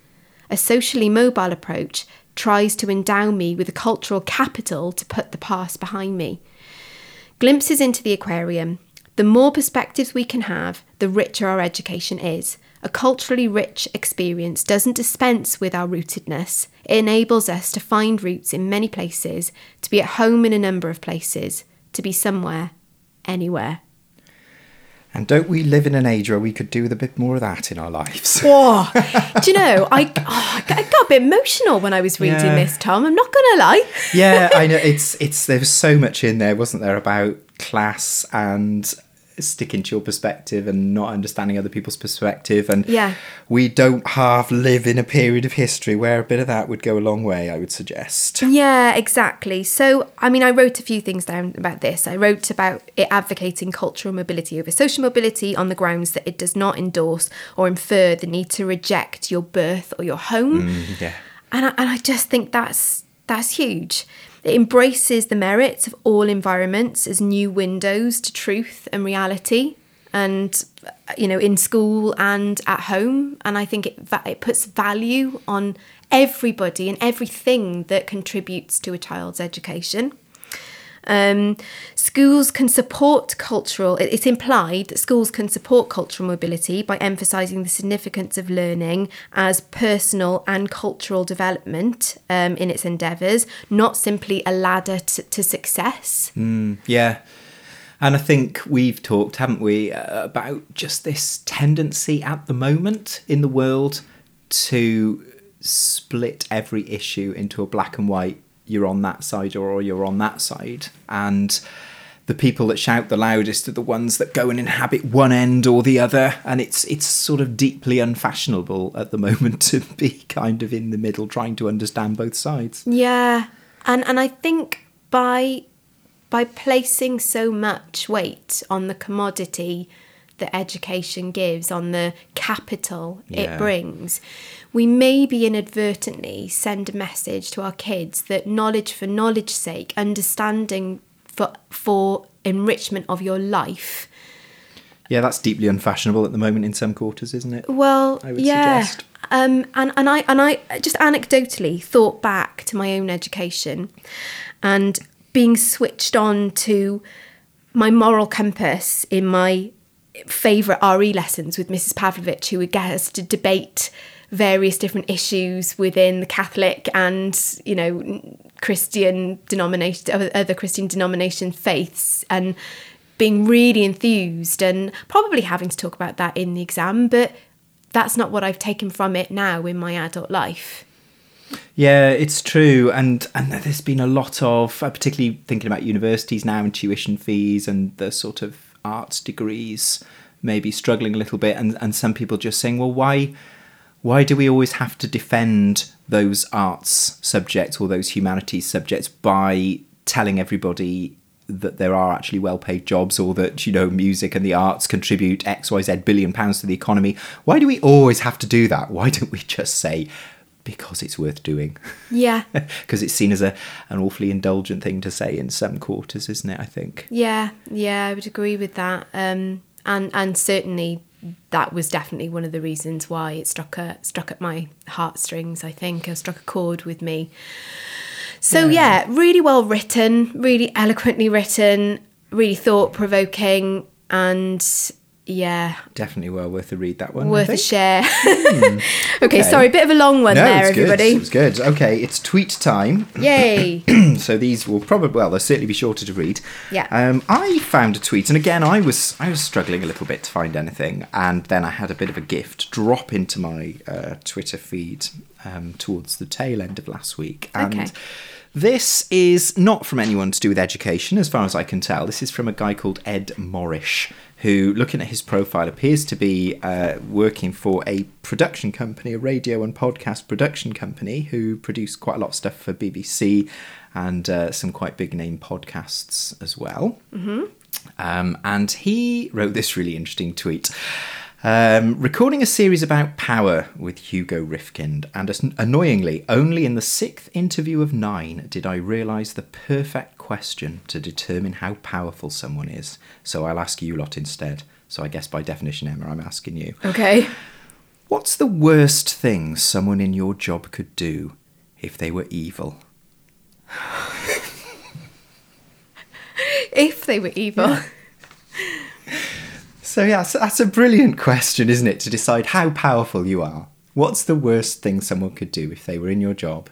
A socially mobile approach tries to endow me with a cultural capital to put the past behind me. Glimpses into the aquarium. The more perspectives we can have, the richer our education is. A culturally rich experience doesn't dispense with our rootedness. It enables us to find roots in many places, to be at home in a number of places, to be somewhere, anywhere. And don't we live in an age where we could do with a bit more of that in our lives? Oh, [laughs] do you know, I, oh, I got a bit emotional when I was reading Yeah. this, Tom. I'm not going to lie. yeah, I know. [laughs] It's it's there was so much in there, wasn't there, about class and sticking to your perspective and not understanding other people's perspective. And Yeah. we don't half live in a period of history where a bit of that would go a long way. I would suggest. Yeah, exactly. So, I mean, I wrote a few things down about this. I wrote about it advocating cultural mobility over social mobility on the grounds that it does not endorse or infer the need to reject your birth or your home. Mm, yeah. And I, and I just think that's that's huge. It embraces the merits of all environments as new windows to truth and reality, and you know, in school and at home. And I think it it puts value on everybody and everything that contributes to a child's education. Um, schools can support cultural, it's implied that schools can support cultural mobility by emphasising the significance of learning as personal and cultural development um, in its endeavours, not simply a ladder to, to success. Yeah. And I think we've talked, haven't we, uh, about just this tendency at the moment in the world to split every issue into a black and white, you're on that side or you're on that side. And the people that shout the loudest are the ones that go and inhabit one end or the other. And it's it's sort of deeply unfashionable at the [laughs] moment to be kind of in the middle trying to understand both sides. Yeah, and and I think by by placing so much weight on the commodity that education gives, on the capital Yeah. it brings, we maybe inadvertently send a message to our kids that knowledge for knowledge's sake, understanding for for enrichment of your life. Yeah, that's deeply unfashionable at the moment in some quarters, isn't it? Well, I would yeah. suggest. Um, and, and I and I just anecdotally thought back to my own education and being switched on to my moral compass in my favourite RE lessons with Mrs. Pavlovich, who would get us to debate various different issues within the Catholic and you know Christian denomination, other Christian denomination faiths, and being really enthused and probably having to talk about that in the exam, but that's not what I've taken from it now in my adult life. Yeah, it's true, and and there's been a lot of, uh, particularly thinking about universities now and tuition fees and the sort of arts degrees, maybe struggling a little bit, and and some people just saying, well, why, why do we always have to defend those arts subjects or those humanities subjects by telling everybody that there are actually well-paid jobs or that you know music and the arts contribute x y z billion pounds to the economy why do we always have to do that why don't we just say because it's worth doing Yeah, [laughs] because it's seen as a an awfully indulgent thing to say in some quarters, isn't it? I think. yeah, yeah, I would agree with that. Um, and and certainly that was definitely one of the reasons why it struck a struck at my heartstrings. I think or struck a chord with me. So yeah, really well written, really eloquently written, really thought provoking, and yeah, Definitely well worth a read that one. Worth a share. [laughs] okay, okay. sorry, a bit of a long one No, there, it's good. everybody. It's good. Okay, it's tweet time. Yay! [clears throat] so these will probably well, they'll certainly be shorter to read. Yeah. Um, I found a tweet, and again, I was I was struggling a little bit to find anything, and then I had a bit of a gift drop into my uh, Twitter feed um, towards the tail end of last week, and. Okay. This is not from anyone to do with education, as far as I can tell. This is from a guy called Ed Morrish, who, looking at his profile, appears to be uh, working for a production company, a radio and podcast production company, who produce quite a lot of stuff for BBC and uh, some quite big name podcasts as well. Mm-hmm. Um, and he wrote this really interesting tweet. Um, recording a series about power with Hugo Rifkind, and as- annoyingly, only in the sixth interview of nine did I realise the perfect question to determine how powerful someone is. So I'll ask you lot instead. So I guess by definition, Emma, I'm asking you. Okay. What's the worst thing someone in your job could do if they were evil? [laughs] If they were evil. [laughs] So yeah, so that's a brilliant question, isn't it? To decide how powerful you are. What's the worst thing someone could do if they were in your job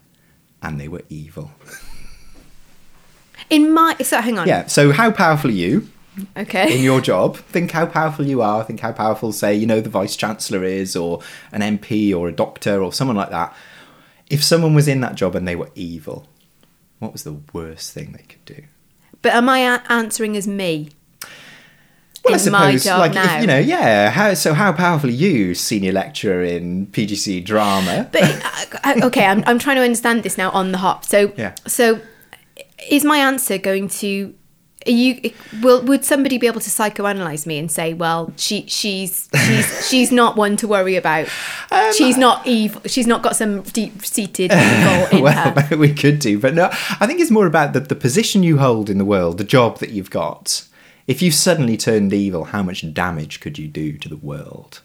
and they were evil? In my so hang on. Yeah. So how powerful are you Okay. in your job? Think how powerful you are. Think how powerful, say, you know, the vice chancellor is, or an MP, or a doctor, or someone like that. If someone was in that job and they were evil, what was the worst thing they could do? But am I a- answering as me? Well, my job like. If, you know, yeah. How so? How powerful are you, senior lecturer in PGC drama? [laughs] But uh, okay, I'm I'm trying to understand this now on the hop. So Yeah. so is my answer going to are you will would somebody be able to psychoanalyze me and say, well, she she's she's [laughs] she's not one to worry about. Um, she's not evil. She's not got some deep seated [laughs] evil in well, her. we could do, but no. I think it's more about the, the position you hold in the world, the job that you've got. If you suddenly turned evil, how much damage could you do to the world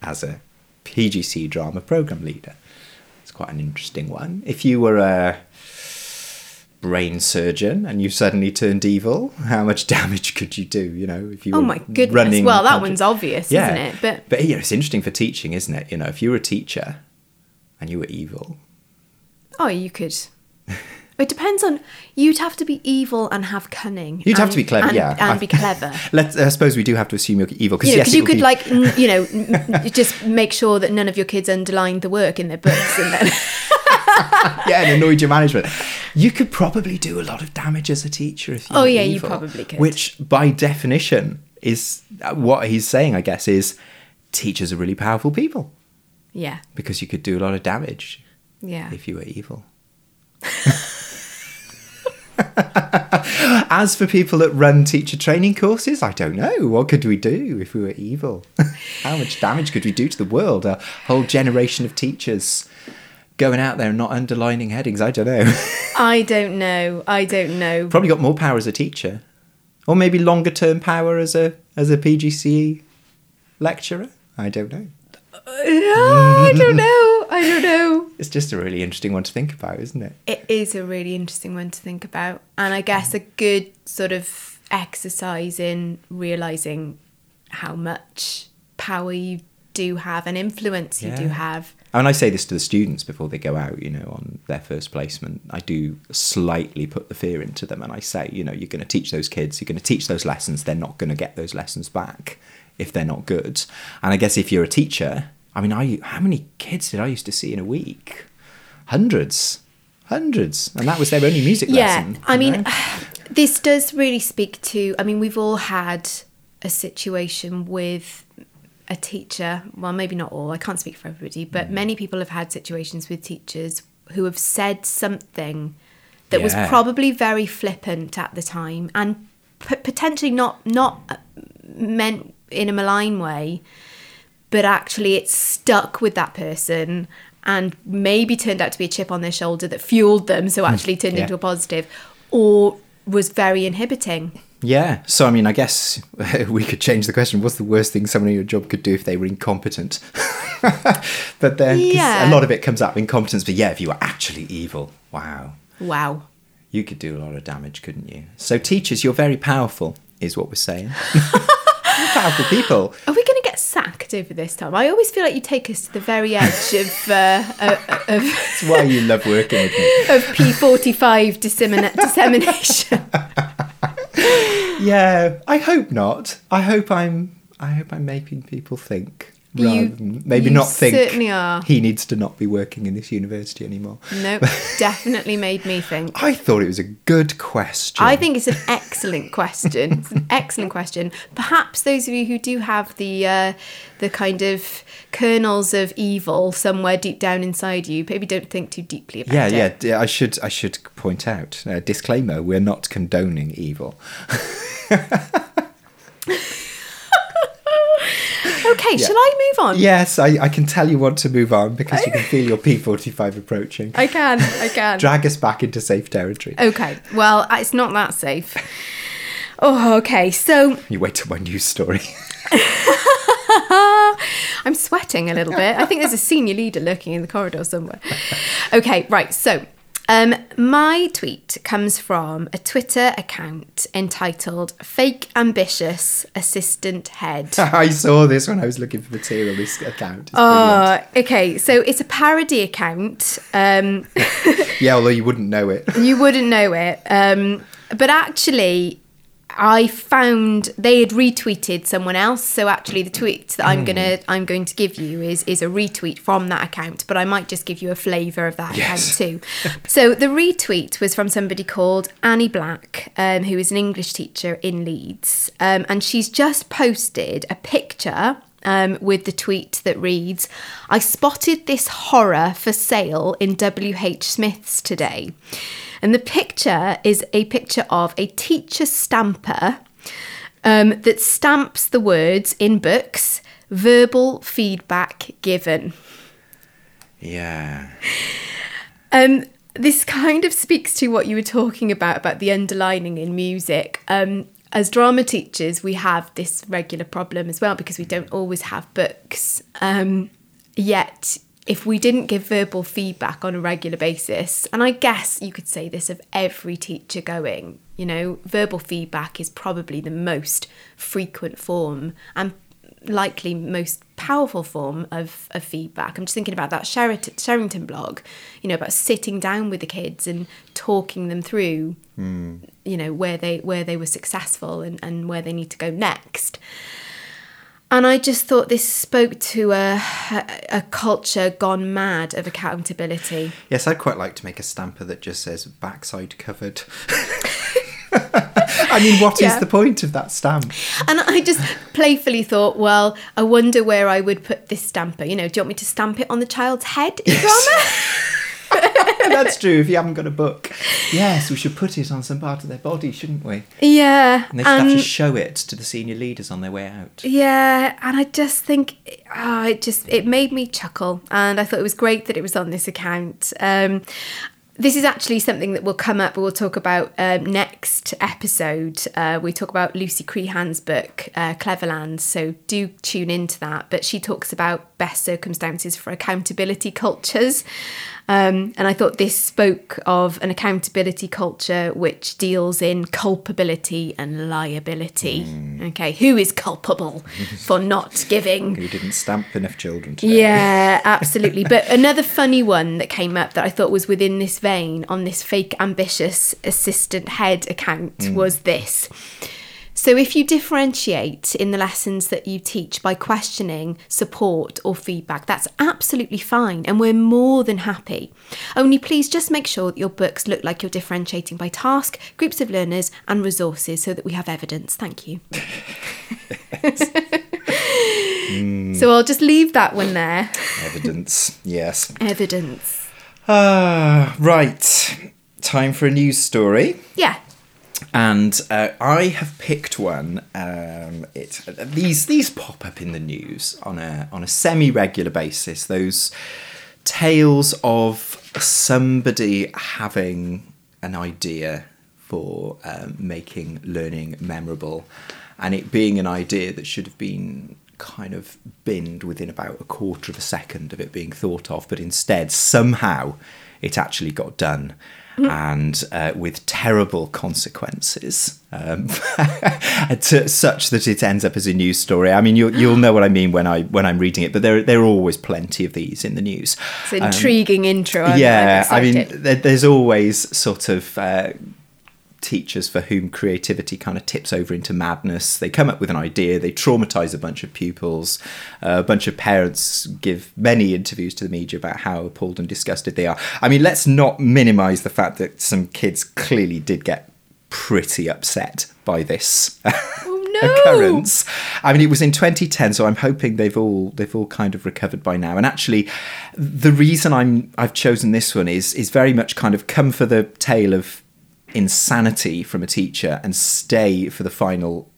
as a PGC drama program leader? It's quite an interesting one. If you were a brain surgeon and you suddenly turned evil, how much [laughs] damage could you do? You know, if you Oh were my goodness. running Well, that one's obvious, yeah. isn't it? But but you know, it's interesting for teaching, isn't it? You know, if you were a teacher and you were evil, oh, you could. [laughs] It depends on. You'd have to be evil and have cunning. You'd have to be clever, and- yeah. and I- be [laughs] clever. let's. I suppose we do have to assume you're evil because you know, yes, you could be- like, [laughs] n- you know, n- just make sure that none of your kids underlined the work in their books, and then [laughs] yeah, and annoyed your management. You could probably do a lot of damage as a teacher if you Oh, yeah, you probably could. Which, by definition, is uh, what he's saying. I guess is teachers are really powerful people yeah, because you could do a lot of damage yeah. if you were evil. [laughs] As for people that run teacher training courses, I don't know. What could we do if we were evil? [laughs] How much damage could we do to the world? A whole generation of teachers going out there and not underlining headings. I don't know. [laughs] I don't know. I don't know. Probably got more power as a teacher, or maybe longer term power as a as a PGCE lecturer. I don't know. I don't know. I don't know. It's just a really interesting one to think about, isn't it? It is a really interesting one to think about, and I guess a good sort of exercise in realizing how much power you do have and influence you do Yeah. have. And I say this to the students before they go out, you know, on their first placement. I do slightly put the fear into them and I say, you know, you're going to teach those kids, you're going to teach those lessons, they're not going to get those lessons back if they're not good. And I guess if you're a teacher, I mean, I, how many kids did I used to see in a week? Hundreds. Hundreds. And that was their only music Yeah, lesson. I mean, know? [sighs] this does really speak to. I mean, we've all had a situation with a teacher. Well, maybe not all. I can't speak for everybody, Mm. but many people have had situations with teachers who have said something that was probably very flippant at the time and p- potentially not not uh, meant in a malign way, but actually it stuck with that person and maybe turned out to be a chip on their shoulder that fueled them, so hmm. actually turned Yeah. into a positive, or was very inhibiting. Yeah. So, I mean, I guess [laughs] we could change the question. What's the worst thing someone in your job could do if they were incompetent? [laughs] but then Yeah. a lot of it comes out of incompetence. But yeah, if you were actually evil, wow, Wow. you could do a lot of damage, couldn't you? So, teachers, you're very powerful, is what we're saying. [laughs] powerful people. Are we going sacked over this time? I always feel like you take us to the very edge of uh, uh, of, [laughs] That's why you love working with me. [laughs] of P45 dissemina- [laughs] dissemination. Yeah, I hope not. I hope I'm. I hope I'm making people think. You- rather than maybe not think certainly are. he needs to not be working in this university anymore. Nope, [laughs] definitely made me think. I thought it was a good question. I think it's an excellent question. It's an excellent question. Perhaps those of you who do have the uh, the kind of kernels of evil somewhere deep down inside you, maybe don't think too deeply about Yeah, it. yeah. d- I should. I should point out. Uh, disclaimer: We're not condoning evil. [laughs] Okay, Yeah. shall I move on? Yes, I, I can tell you want to move on because you can [laughs] feel your P45 approaching. I can. I can. Drag us back into safe territory. Okay, well, it's not that safe. Oh, okay. So You wait till my news story. [laughs] I'm sweating a little bit. I think there's a senior leader lurking in the corridor somewhere. Okay, right. So um, my tweet comes from a Twitter account entitled Fake Ambitious Assistant Head. [laughs] I saw this when I was looking for material. This account. Brilliant. Uh, okay, so it's a parody account. Um, [laughs] Yeah, although you wouldn't know it. [laughs] you wouldn't know it. Um, but actually, I found they had retweeted someone else. So actually, the tweet that I'm gonna I'm going to give you is is a retweet from that account. But I might just give you a flavour of that Yes. account too. [laughs] so the retweet was from somebody called Annie Black, um, who is an English teacher in Leeds, um, and she's just posted a picture. Um, with the tweet that reads, I spotted this horror for sale in WH Smith's today. And the picture is a picture of a teacher stamper um, that stamps the words in books verbal feedback given. Yeah. Um, this kind of speaks to what you were talking about about the underlining in music. Um, as drama teachers, we have this regular problem as well because we don't always have books. Um, yet, if we didn't give verbal feedback on a regular basis, and I guess you could say this of every teacher going, you know, verbal feedback is probably the most frequent form and likely most powerful form of, of feedback. I'm just thinking about that Sheraton, Sherrington blog, you know, about sitting down with the kids and talking them through, hmm. you know, where they where they were successful and, and where they need to go next. And I just thought this spoke to a, a culture gone mad of accountability. Yes, I'd quite like to make a stamper that just says backside covered. [laughs] I mean, what is Yeah. the point of that stamp? And I just playfully thought, well, I wonder where I would put this stamper. You know, do you want me to stamp it on the child's head in drama? [laughs] [laughs] That's [laughs] true. If you haven't got a book, yes, we should put it on some part of their body, shouldn't we? Yeah. And they should have to show it to the senior leaders on their way out. Yeah, and I just think ah, it just it made me chuckle, and I thought it was great that it was on this account. Um, this is actually something that will come up. We'll talk about um, next episode. Uh, we talk about Lucy Crehan's book, uh, Cleverland. So do tune into that. But she talks about best circumstances for accountability cultures. Um, and I thought this spoke of an accountability culture which deals in culpability and liability. Okay, who is culpable [laughs] for not giving Who didn't stamp enough children today? yeah, [laughs] absolutely. But another funny one that came up that I thought was within this vein on this fake ambitious assistant head account was this. So, if you differentiate in the lessons that you teach by questioning, support, or feedback, that's absolutely fine, and we're more than happy. Only please just make sure that your books look like you're differentiating by task, groups of learners, and resources so that we have evidence. Thank you. [laughs] So, I'll just leave that one there. Evidence, yes. Evidence. Ah, right. Time for a news story. Yeah. And uh, I have picked one. Um, it these these pop up in the news on a on a semi regular basis. Those tales of somebody having an idea for um, making learning memorable, and it being an idea that should have been kind of binned within about a quarter of a second of it being thought of, but instead somehow it actually got done and uh, with terrible consequences, um, [laughs] to, such that it ends up as a news story. I mean, you'll, you'll know what I mean when I when I'm reading it, but there there are always plenty of these in the news. It's an intriguing intro. I'm, Um, yeah, I'm I mean, there, there's always sort of. Uh, teachers for whom creativity kind of tips over into madness. They come up with an idea, they traumatize a bunch of pupils. Uh, a bunch of parents give many interviews to the media about how appalled and disgusted they are. I mean, let's not minimize the fact that some kids clearly did get pretty upset by this Oh, [laughs] no. occurrence. I mean, it was in 2010, so I'm hoping they've all they've all kind of recovered by now. And actually, the reason I'm I've chosen this one is is very much kind of come for the tale of insanity from a teacher and stay for the final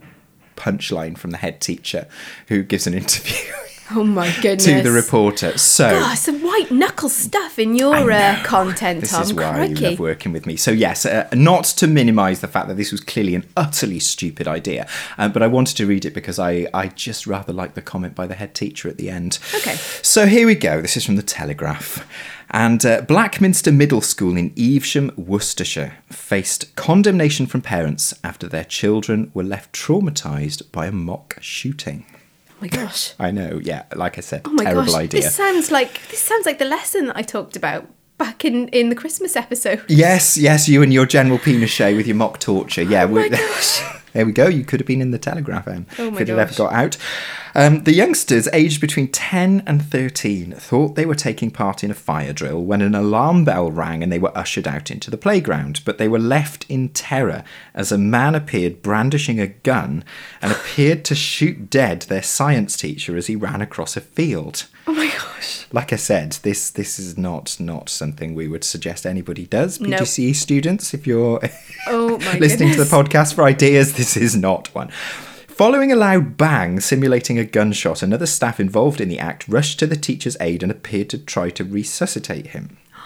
punchline from the head teacher who gives an [laughs] interview Oh my goodness. [laughs] to the reporter. So. Oh, some white knuckle stuff in your uh, content, This Tom. is why Crikey. you love working with me. So yes, uh, not to minimise the fact that this was clearly an utterly stupid idea, uh, but I wanted to read it because I I just rather like the comment by the head teacher at the end. Okay. So here we go. This is from the Telegraph. And uh, Blackminster Middle School in Evesham, Worcestershire, faced condemnation from parents after their children were left traumatised by a mock shooting. Oh my gosh. I know, yeah, like I said, Oh my terrible gosh. idea. This sounds like this sounds like the lesson that I talked about back in in the Christmas episode. Yes, yes, you and your General Pinochet with your mock torture. Yeah, Oh my gosh. [laughs] there we go. You could have been in the Telegraph, Em, Oh if it had ever got out. Um, the youngsters, aged between 10 and 13, thought they were taking part in a fire drill when an alarm bell rang and they were ushered out into the playground. But they were left in terror as a man appeared brandishing a gun and appeared to shoot dead their science teacher as he ran across a field Oh my gosh. like I said, this this is not not something we would suggest anybody does. Nope. Students, if you're [laughs] Oh my listening goodness. to the podcast for ideas, this is not one. Following a loud bang simulating a gunshot, another staff involved in the act rushed to the teacher's aid and appeared to try to resuscitate him. [gasps]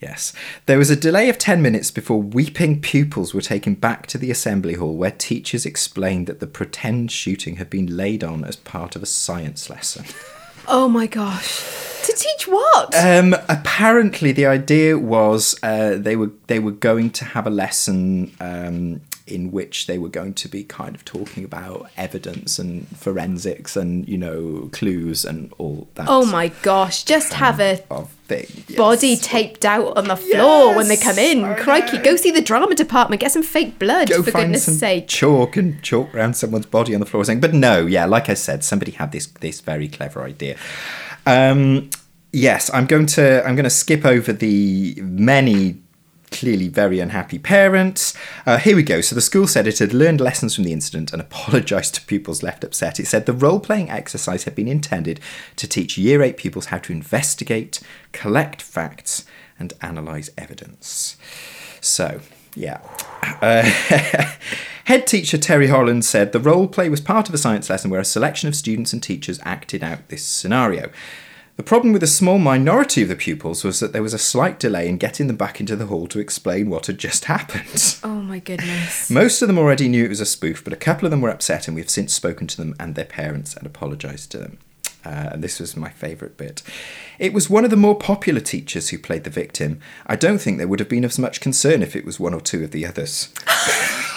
Yes. There was a delay of 10 minutes before weeping pupils were taken back to the assembly hall where teachers explained that the pretend shooting had been laid on as part of a science lesson. [laughs] Oh my gosh. To teach what? Um, apparently, the idea was uh, they were they were going to have a lesson um, in which they were going to be kind of talking about evidence and forensics and you know clues and all that. oh my gosh. Just have a thing. yes. body taped out on the floor when they come in. Yes, I Crikey, know. go see the drama department. Get some fake blood, Go for goodness sake. chalk and chalk around someone's body on the floor or something. But no, yeah, like I said, somebody had this this very clever idea. Um, yes, I'm going to I'm going to skip over the many clearly very unhappy parents. Uh, here we go. So the school said it had learned lessons from the incident and [laughs] apologised to pupils left upset. It said the role playing exercise had been intended to teach year eight pupils how to investigate, collect facts, and analyse evidence. So, yeah. Uh, [laughs] head teacher Terry Holland said the role play was part of a science lesson where a selection of students and teachers acted out this scenario. The problem with a small minority of the pupils was that there was a slight delay in getting them back into the hall to explain what had just [laughs] happened. Oh my goodness. Most of them already knew it was a spoof, but a couple of them were upset, and we've since spoken to them and their parents and apologised to them. Uh, and this was my favourite bit. It was one of the more popular teachers who played the victim. I don't think there would have been as much concern if it was one or two of the others. [laughs]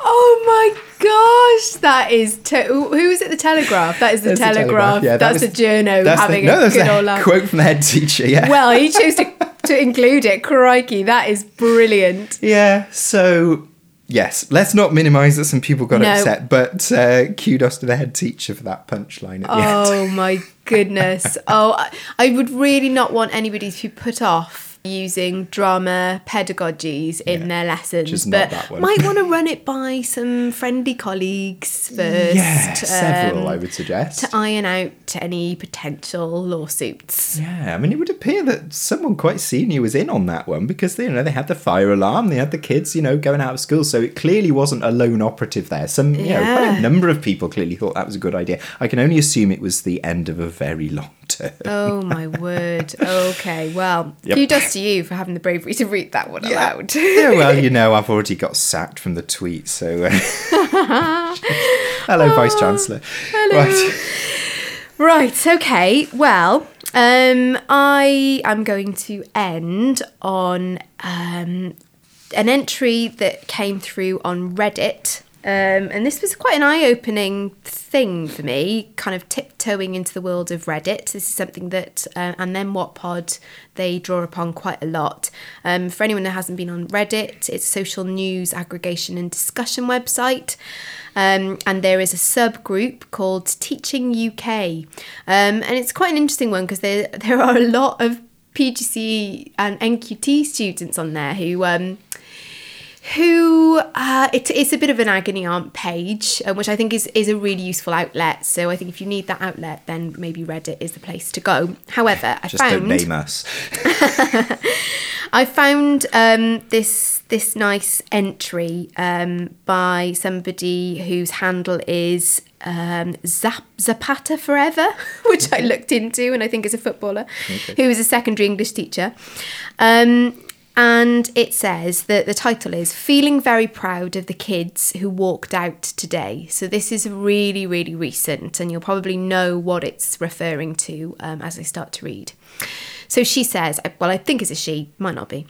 Oh my gosh, that is. To- who is it? The Telegraph. That is the the Telegraph. Yeah, that that's was- the journo that's the- having no, a good the old laugh. Quote from the head teacher, yeah. [laughs] Well, he [laughs] chose to, to include it. Crikey, that is brilliant. Yeah, so yes, let's not minimise that some people got No. upset, but uh, kudos to the head teacher for that punchline at the end. Oh my goodness. [laughs] Oh, I, I would really not want anybody to be put off using drama pedagogies in Yeah, their lessons, but might want to [laughs] run it by some friendly colleagues first. Yeah, several, um, I would suggest. to iron out any potential lawsuits. Yeah, I mean, it would appear that someone quite senior was in on that one because you know they had the fire alarm, they had the kids, you know, going out of school, so it clearly wasn't a lone operative there. Some, you know, quite Yeah. a number of people clearly thought that was a good idea. I can only assume it was the end of a very long [laughs] Oh my word. Okay, well, Yep. kudos to you for having the bravery to read that one aloud. yeah, well, you [laughs] know, I've already got sacked from the tweet, so. Uh... [laughs] Hello, Vice Chancellor. Right. Right, okay. Well, um, I am going to end on um, an entry that came through on Reddit. Um, and this was quite an eye opening thing for me, kind of tiptoeing into the world of Reddit. This is something that, uh, and then what pod they draw upon quite a lot. Um, for anyone that hasn't been on Reddit, it's a social news aggregation and discussion website. Um, and there is a subgroup called Teaching UK. Um, and it's quite an interesting one because there, [laughs] there are a lot of PGC and NQT students on there who. Um, who uh, it, it's a bit of an agony aunt page, um, which I think is, is a really useful outlet. So I think if you need that outlet, then maybe Reddit is the place to go. However, I Just found don't name us. [laughs] I found um, this this nice entry um, by somebody whose handle is um, Zap- Zapata Forever, [laughs] which I looked into, and I think is a footballer who is a secondary English teacher. Um, and it says that the title is Feeling Very Proud of the Kids Who Walked Out Today. So this is really, really recent, and you'll probably know what it's referring to um, as I start to read. So she says, well, I think it's a she, might not be.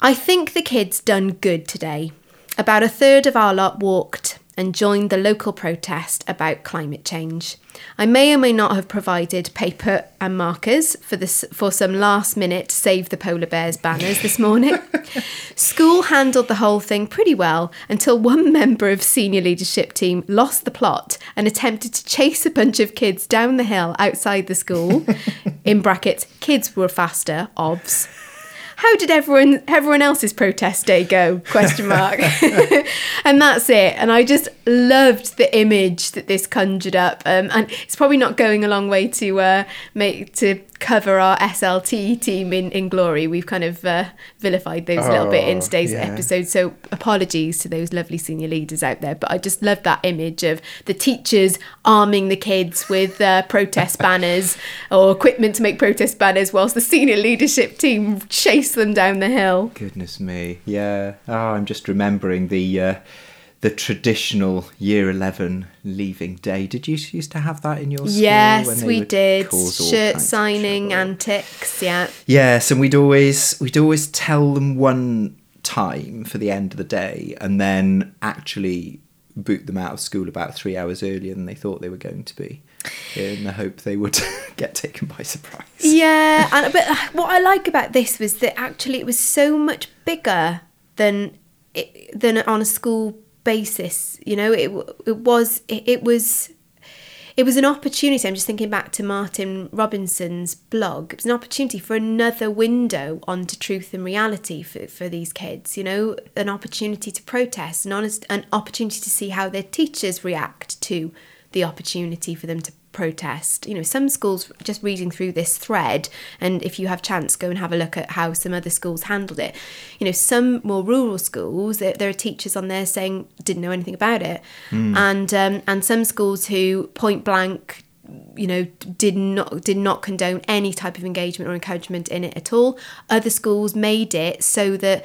I think the kids done good today. About a third of our lot walked and joined the local protest about climate change. I may or may not have provided paper and markers for this for some last minute save the polar bears banners this morning. [laughs] School handled the whole thing pretty well until one member of senior leadership team lost the plot and attempted to chase a bunch of kids down the hill outside the school. [laughs] In brackets, kids were faster, obs how did everyone everyone else's protest day go? Question mark. [laughs] And that's it. And i just loved the image that this conjured up. Um, and it's probably not going a long way to uh, make to cover our SLT team in, in glory. We've kind of uh, vilified those a little bit in Oh, today's yeah. episode. So apologies to those lovely senior leaders out there. But I just love that image of the teachers arming the kids with uh, protest [laughs] banners or equipment to make protest banners, whilst the senior leadership team chase them down the hill. Goodness me. Yeah. Oh, I'm just remembering the uh, the traditional year 11 leaving day. Did you used to have that in your school? when Yes, we did. Shirt signing antics. Yeah. Yes, and we'd always we'd always tell them one time for the end of the day, and then actually boot them out of school about three hours earlier than they thought they were going to be, in the hope they would [laughs] get taken by surprise. Yeah, and but uh, what I like about this was that actually it was so much bigger than it, than on a school basis. You know, it it was it, it was it was an opportunity. I'm just thinking back to Martin Robinson's blog. It was an opportunity for another window onto truth and reality for, for these kids. You know, an opportunity to protest, an honest, an opportunity to see how their teachers react to the opportunity for them to protest. You know, some schools just reading through this thread, and if you have chance, go and have a look at how some other schools handled it. You know, some more rural schools, there, there are teachers on there saying didn't know anything about it, and um, and some schools who point blank you know did not did not condone any type of engagement or encouragement in it at all other schools made it so that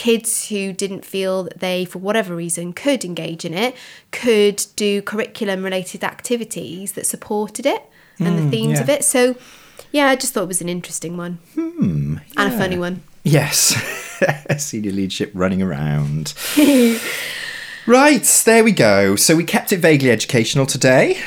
kids who didn't feel that they for whatever reason could engage in it could do curriculum related activities that supported it and the hmm, themes yeah. of it so yeah i just thought it was an interesting one hmm, and a funny one Yes, [laughs] senior leadership running around. [laughs] right, there we go. So we kept it vaguely educational today.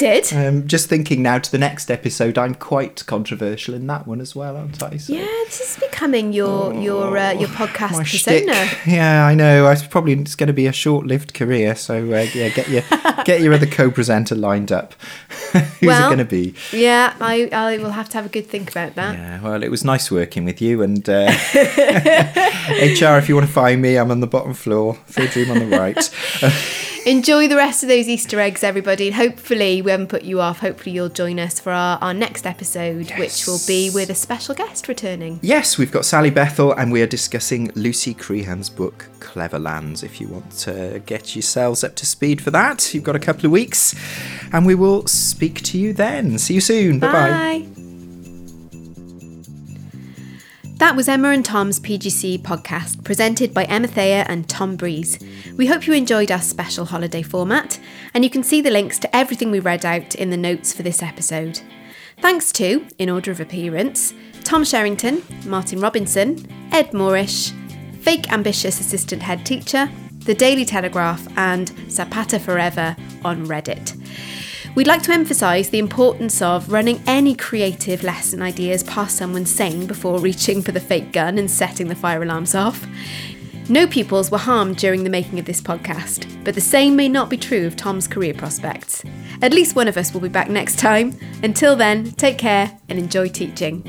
Did Um, just thinking now to the next episode, I'm quite controversial in that one as well, aren't I? So- yeah this is becoming your your uh, your podcast persona shtick. [laughs] Yeah, I know. I probably it's going to be a short-lived career. So uh, yeah, get your [laughs] get your other co-presenter lined up. [laughs] Who's Well- it going to be? yeah i i will have to have a good think about that Yeah, well, it was nice working with you. And uh, [laughs] HR, if you want to find me, I'm on the bottom floor, third room on the right. [laughs] Enjoy the rest of those Easter eggs, everybody. And hopefully, we haven't put you off. Hopefully, you'll join us for our, our next episode, which will be with a special guest returning. yes, we've got Sally Bethel, and we are discussing Lucy Crehan's book Cleverlands. If you want to get yourselves up to speed for that, you've got a couple of weeks, and we will speak to you then. See you soon. Bye. Bye. That was Emma and Tom's PGC podcast, presented by Emma Thayer and Tom Breeze. We hope you enjoyed our special holiday format, and you can see the links to everything we read out in the notes for this episode. Thanks to, in order of appearance, Tom Sherrington, Martin Robinson, Ed Morrish, Fake Ambitious Assistant Head Teacher, The Daily Telegraph, and Zapata Forever on Reddit. We'd like to emphasise the importance of running any creative lesson ideas past someone sane before reaching for the fake gun and setting the fire alarms off. No pupils were harmed during the making of this podcast, but the same may not be true of Tom's career prospects. At least one of us will be back next time. Until then, take care and enjoy teaching.